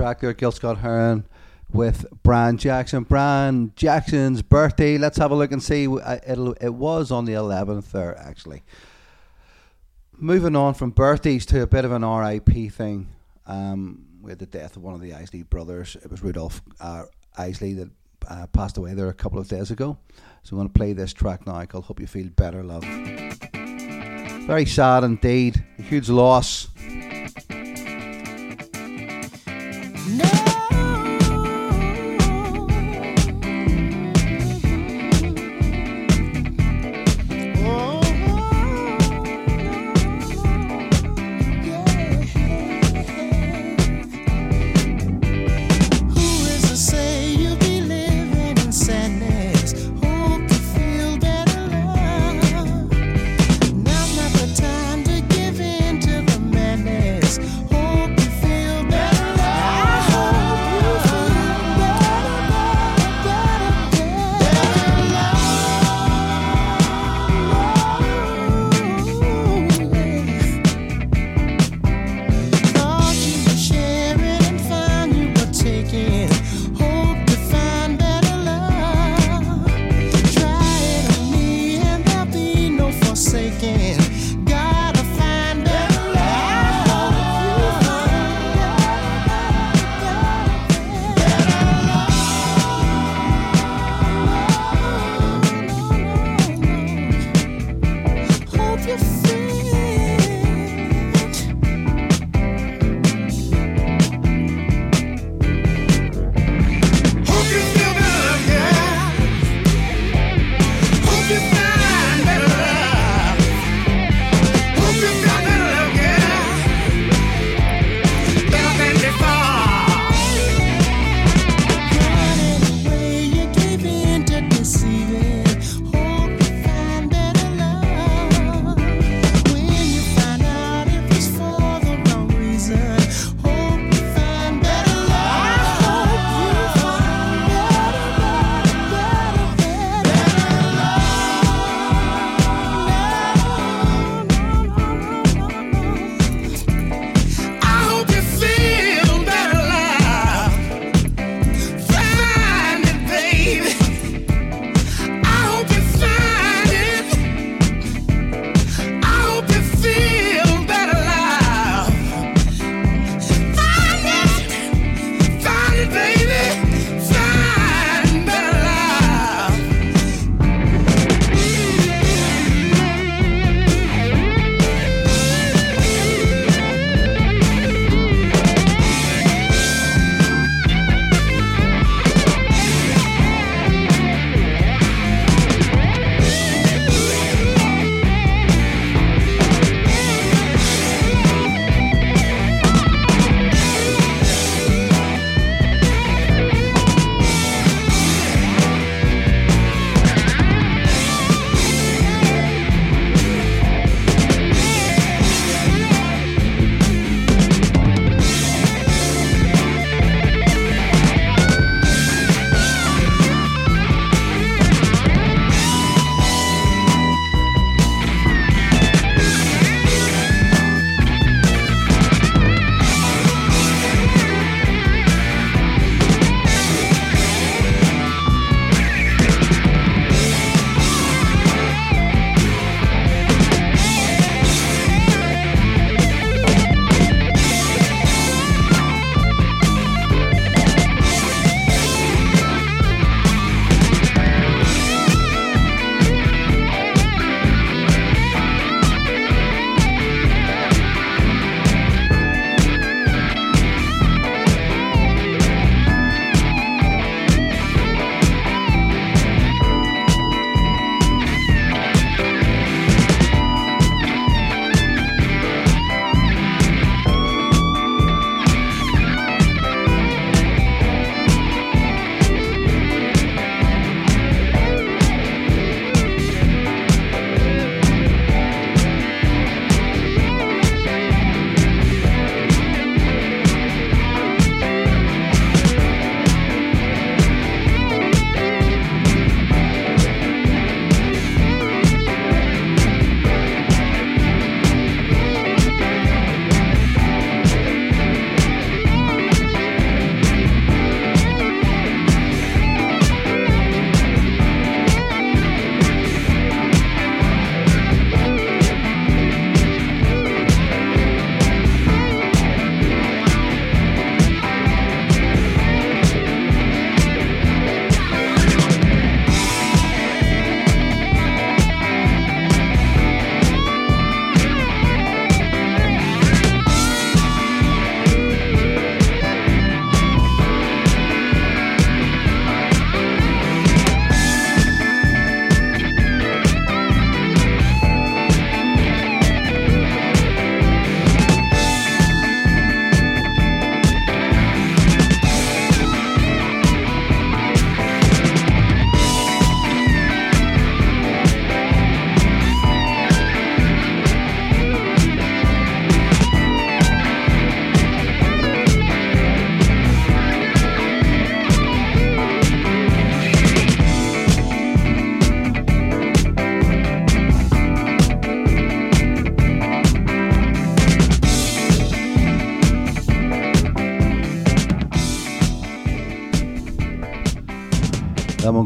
Track there, Gil Scott Heron with Brian Jackson. Brian Jackson's birthday. Let's have a look and see. Uh, It'll, it was on the 11th there, actually. Moving on from birthdays to a bit of an RIP thing. Um, we had the death of one of the Isley brothers. It was Rudolph uh, Isley that uh, passed away there a couple of days ago. So I'm going to play this track now called Hope You Feel Better, Love. Very sad indeed. A huge loss. Who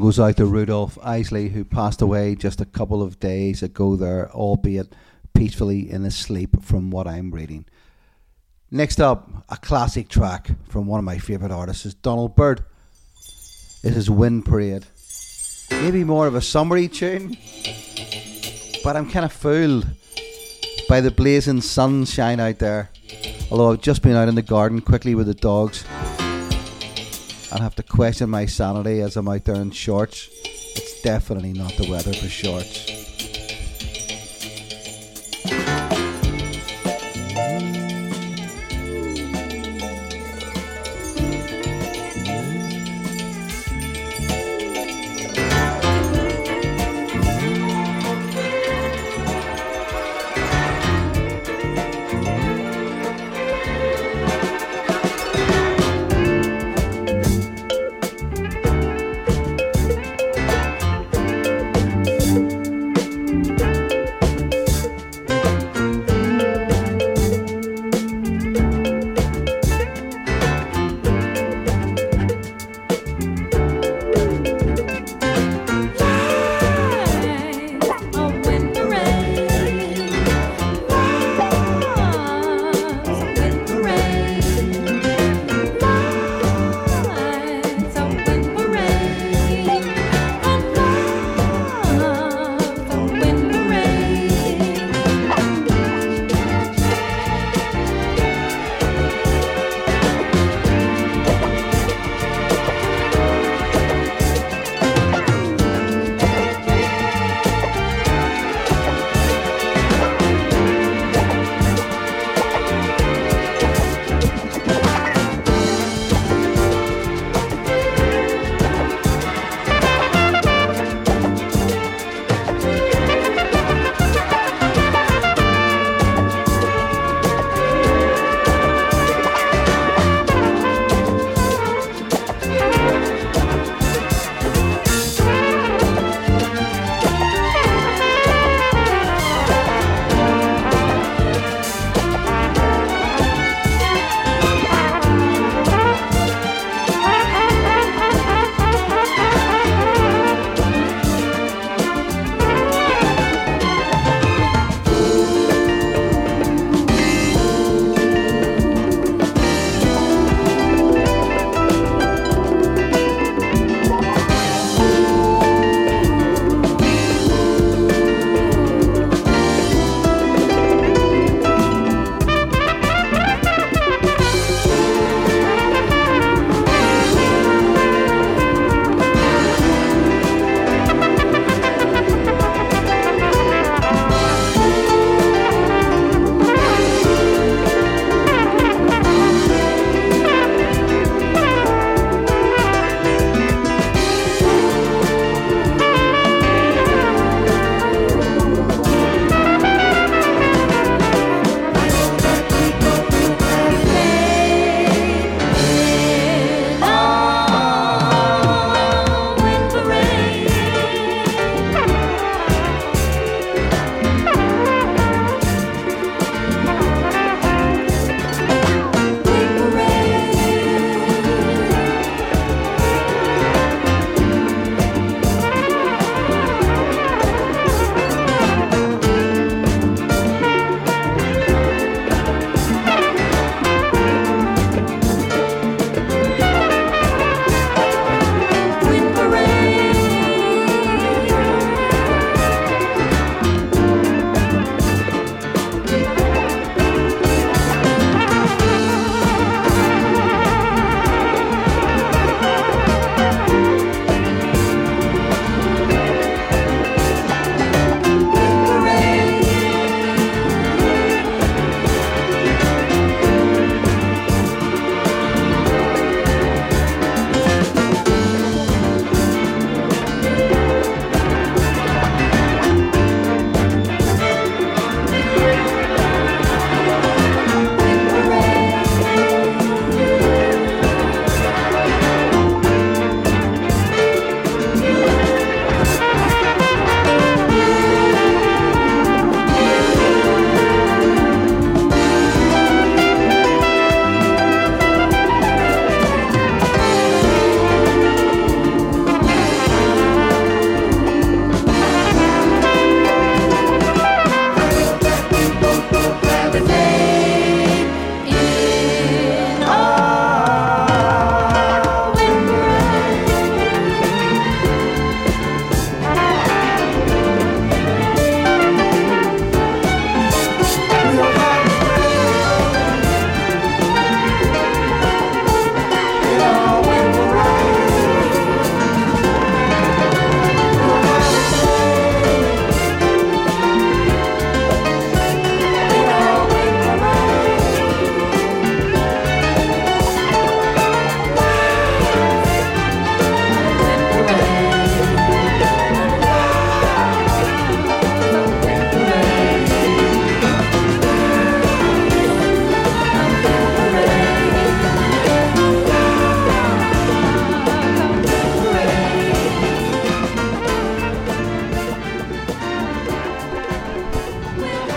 goes out to Rudolph Isley, who passed away just a couple of days ago there, albeit peacefully in his sleep, from what I'm reading. Next up, a classic track from one of my favourite artists is Donald Byrd. This is Wind Parade. Maybe more of a summery tune, but I'm kind of fooled by the blazing sunshine out there. Although I've just been out in the garden quickly with the dogs and have to question my sanity as I'm out there in shorts. It's definitely not the weather for shorts.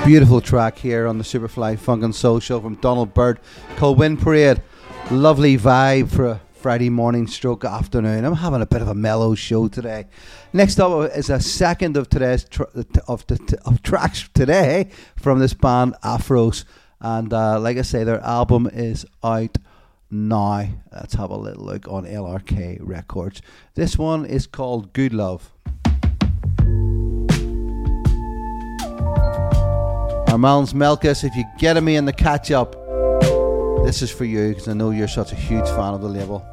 Beautiful track here on the Superfly Funk and Soul Show from Donald Byrd called Wind Parade. Lovely vibe for a Friday morning stroke afternoon. I'm having a bit of a mellow show today. Next up is a second of today's tr- of, the, of tracks today from this band Aphrose, and uh, like I say, their album is out now. Let's have a little look on LRK Records. This one is called Good Love. Armand's Melkus, if you get me in the catch up, this is for you because I know you're such a huge fan of the label.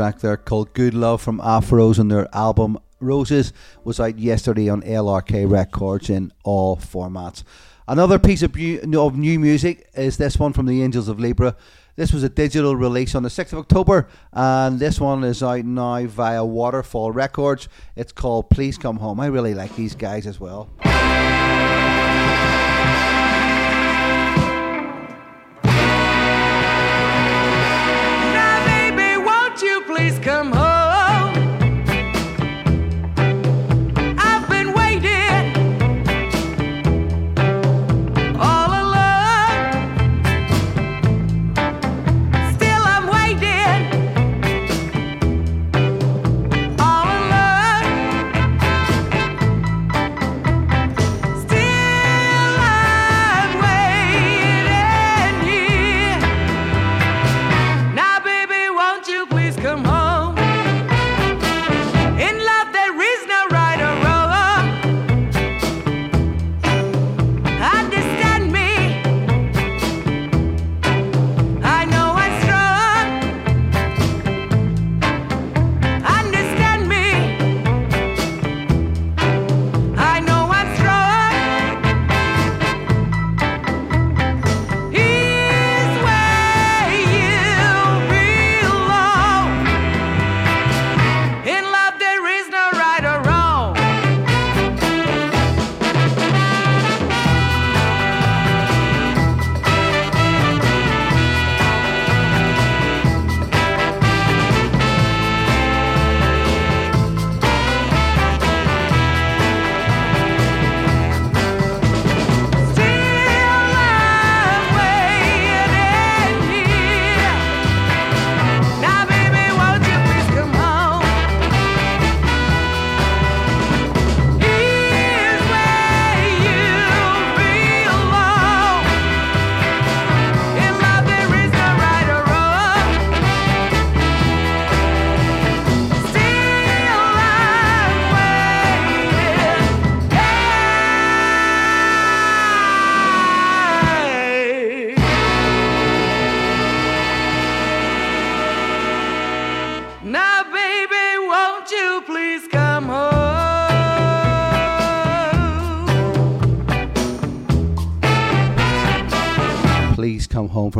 Track there called Good Love from Aphrose and their album Roses was out yesterday on LRK Records in all formats. Another piece of, of new music is this one from the Angels of Libra. This was a digital release on the 6th of October, and this one is out now via Waterfall Records. It's called Please Come Home. I really like these guys as well.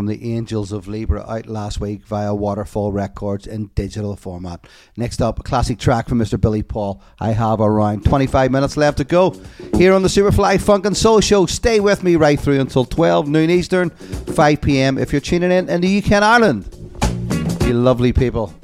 From the Angels of Libra out last week via Waterfall Records in digital format. Next up, a classic track from Mr. Billy Paul. I have around 25 minutes left to go here on the Superfly Funk and Soul Show. Stay with me right through until 12 noon Eastern, 5 p.m. if you're tuning in in the UK and Ireland. You lovely people.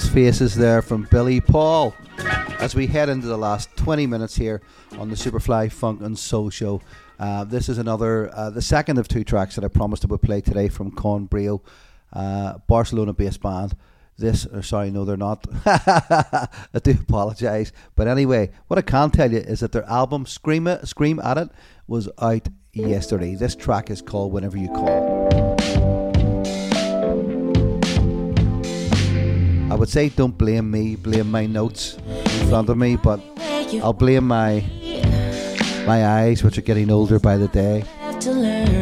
Faces there from Billy Paul. As we head into the last 20 minutes here on the Superfly Funk and Soul Show, uh, this is another, uh, the second of two tracks that I promised I would play today from Con Brio, uh, Barcelona based band. This, or sorry, no, they're not. *laughs* I do apologise. But anyway, what I can tell you is that their album Scream, it, Scream at It was out yesterday. This track is called Whenever You Call. I would say don't blame me, blame my notes in front of me, but I'll blame my my eyes, which are getting older by the day.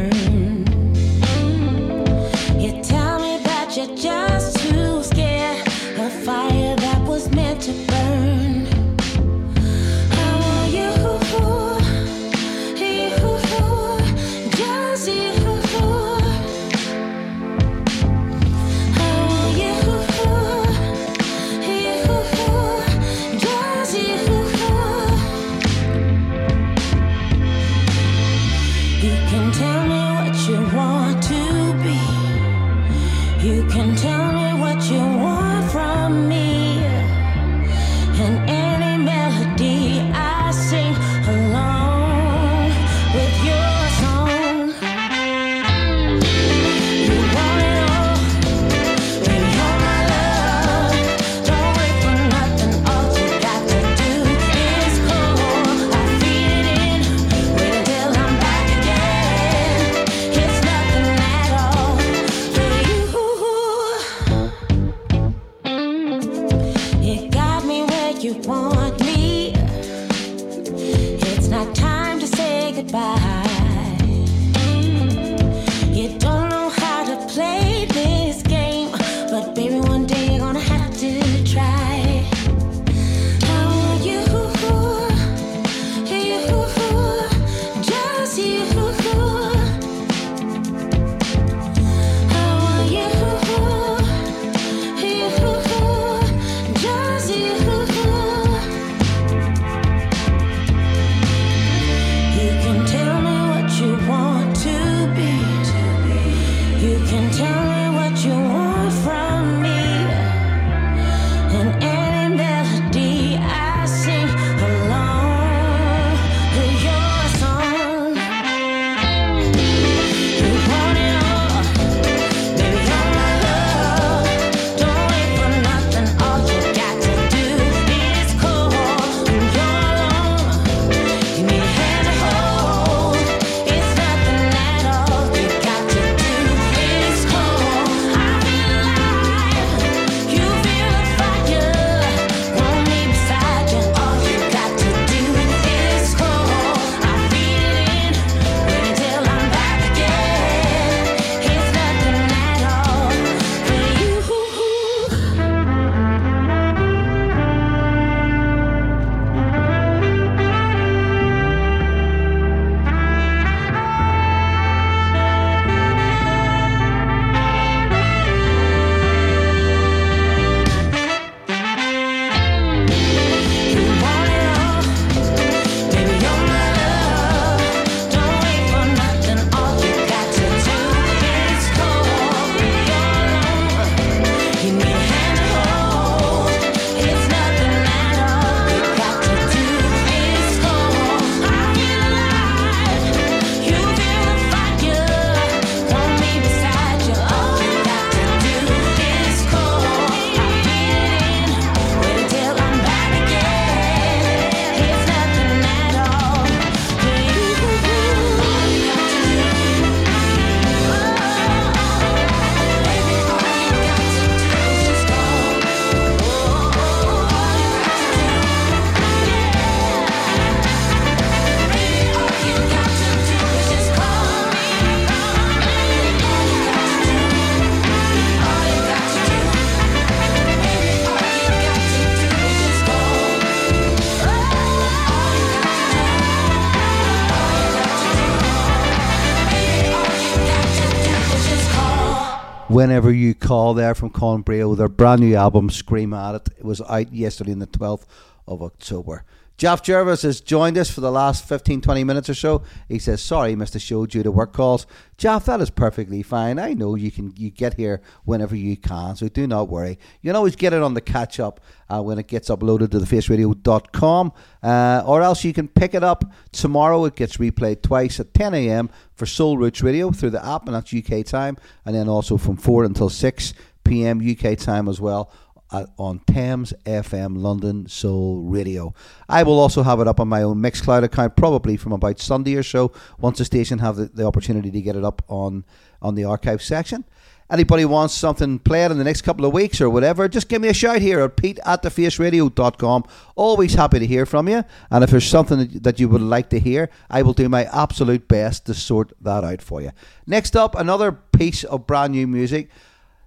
whenever you call there from Con Brio, their brand new album, Scream at It, it was out yesterday on the 12th of October. Jeff Jervis has joined us for the last 15, 20 minutes or so. He says, sorry, missed the show due to work calls. Jeff, that is perfectly fine. I know you can you get here whenever you can, so do not worry. You can always get it on the catch up uh, when it gets uploaded to thefaceradio.com, uh, or else you can pick it up tomorrow. It gets replayed twice at 10 a.m. for Soul Roots Radio through the app, and that's UK time, and then also from 4 until 6 p.m. UK time as well on Thames FM London Soul Radio. I will also have it up on my own Mixcloud account probably from about Sunday or so once the station have the, the opportunity to get it up on on the archive section. Anybody wants something played in the next couple of weeks or whatever, just give me a shout here at pete at thefaceradio.com. Always happy to hear from you. And if there's something that- that you would like to hear, I will do my absolute best to sort that out for you. Next up, another piece of brand new music.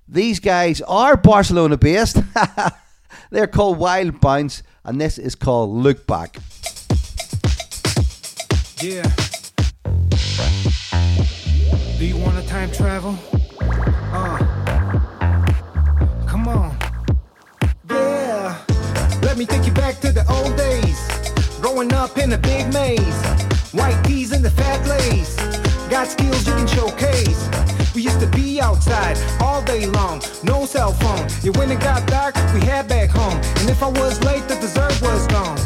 These guys are Barcelona based. *laughs* They're called Wild Bounce, and this is called Look Back. Yeah. Do you want to time travel? Uh. Come on. Yeah. Let me take you back to the old days. Growing up in a big maze. White tees and the fat lace. Got skills you can showcase. We used to be outside all day long, no cell phone. Yeah, when it got dark, we had back home. And if I was late, the dessert was gone.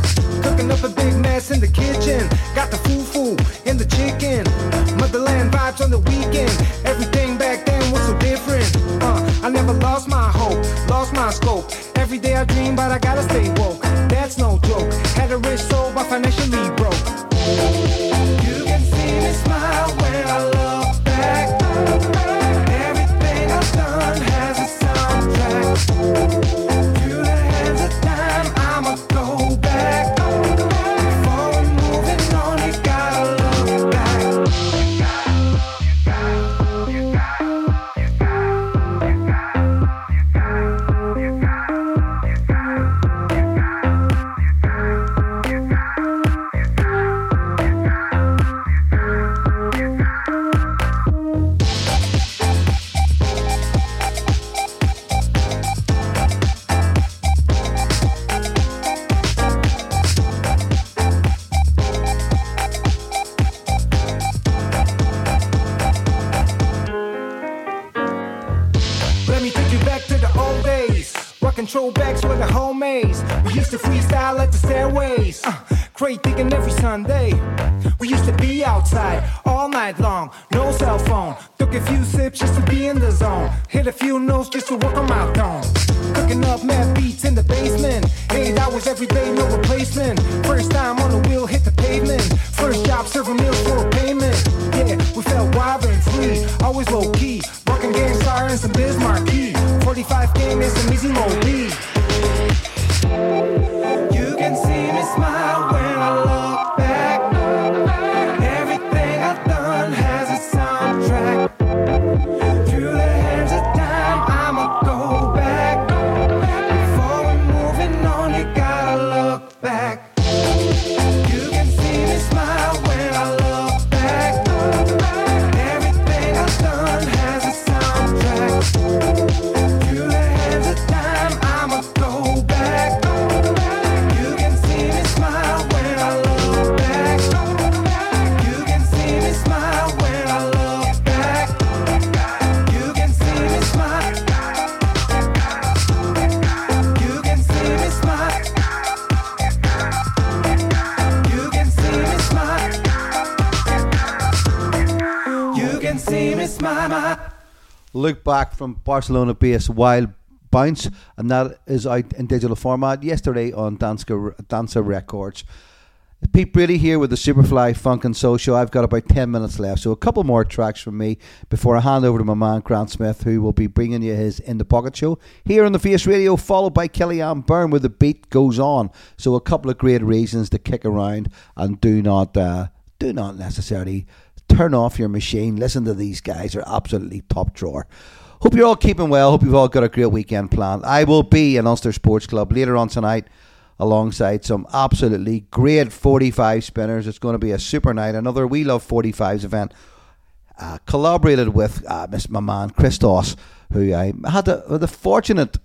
Cooking up a big mess in the kitchen. Got the foo-foo and the chicken. Motherland vibes on the weekend. Everything back then was so different. Uh, I never lost my hope, lost my scope. Every day I dream, but I gotta stay woke. That's no joke. Had a rich soul, but financially soundtrack. Through Rockin' throwbacks with the homies. We used to freestyle at the stairways. Uh, crate digging every Sunday. We used to be outside all night long. No cell phone. Took a few sips just to be in the zone. Hit a few notes just to work on my tone. Cooking up mad beats in the basement. Eight hours every day, no replacement. First time on the wheel, hit the pavement. First job serving meals for a payment. Yeah, we felt wild and free. Always low key. Rockin' Gang Starr and some Biz Markie. 45 game some easy mode You can see me smile Look back from Barcelona based Wild Bounce, and that is out in digital format yesterday on Danza Records. Pete Brady here with the Superfly Funk and Soul Show. I've got about 10 minutes left, so a couple more tracks from me before I hand over to my man Grant Smith, who will be bringing you his In the Pocket show here on the Face Radio, followed by Kellyanne Byrne, where the beat goes on. So, a couple of great reasons to kick around and do not, uh, do not necessarily turn off your machine. Listen to these guys; they're absolutely top drawer. Hope you're all keeping well. Hope you've all got a great weekend planned. I will be in Ulster Sports Club later on tonight alongside some absolutely great 45 spinners. It's going to be a super night. Another We Love 45s event. Uh, collaborated with uh, Miss my man Christos, who I had the, the fortunate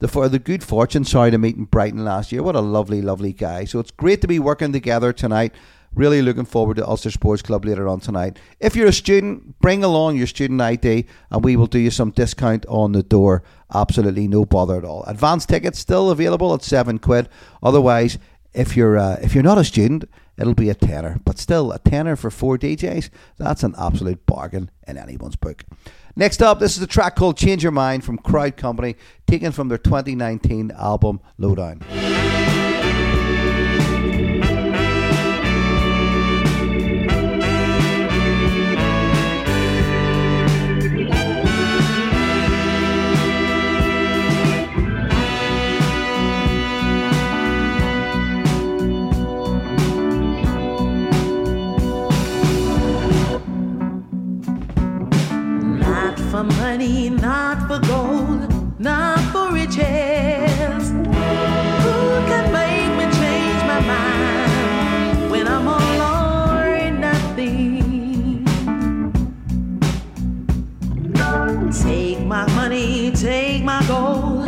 the for the good fortune, sorry, to meet in Brighton last year. What a lovely, lovely guy. So it's great to be working together tonight. Really looking forward to Ulster Sports Club later on tonight. If you're a student, bring along your student ID and we will do you some discount on the door. Absolutely no bother at all. Advance tickets still available at seven quid. Otherwise, if you're uh, if you're not a student, it'll be a tenner. But still, a tenner for four DJs, that's an absolute bargain in anyone's book. Next up, this is a track called Change Your Mind from Crowd Company, taken from their 2019 album Lowdown. For money, not for gold, not for riches. Who can make me change my mind when I'm all or nothing? Take my money, take my gold,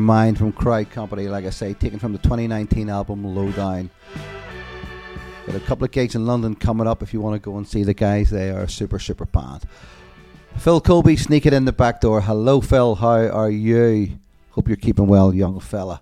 Your Mind from Crowd Company, like I say, taken from the 2019 album Lowdown. Got a couple of gigs in London coming up if you want to go and see the guys. They are super, super band. Phil Colby sneaking in the back door. Hello, Phil. How are you? Hope you're keeping well, young fella.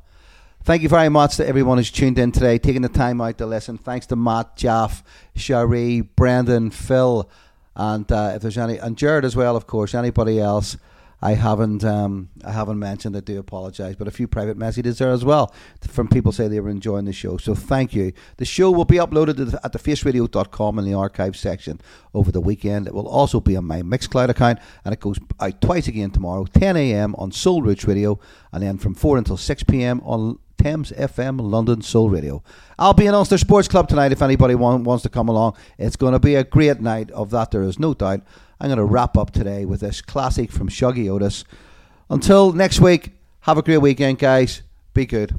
Thank you very much to everyone who's tuned in today, taking the time out to listen. Thanks to Matt, Jaff, Cherie, Brendan, Phil, and uh, if there's any, and Jared as well, of course. Anybody else I haven't um, I haven't mentioned, I do apologise. But a few private messages there as well from people say they were enjoying the show. So thank you. The show will be uploaded at thefaceradio.com in the archive section over the weekend. It will also be on my Mixcloud account, and it goes out twice again tomorrow, 10 a.m. on Soul Roots Radio, and then from 4 until 6 p.m. on Thames FM London Soul Radio. I'll be in Ulster Sports Club tonight if anybody want, wants to come along. It's going to be a great night, of that there is no doubt. I'm going to wrap up today with this classic from Shuggie Otis. Until next week, have a great weekend, guys. Be good.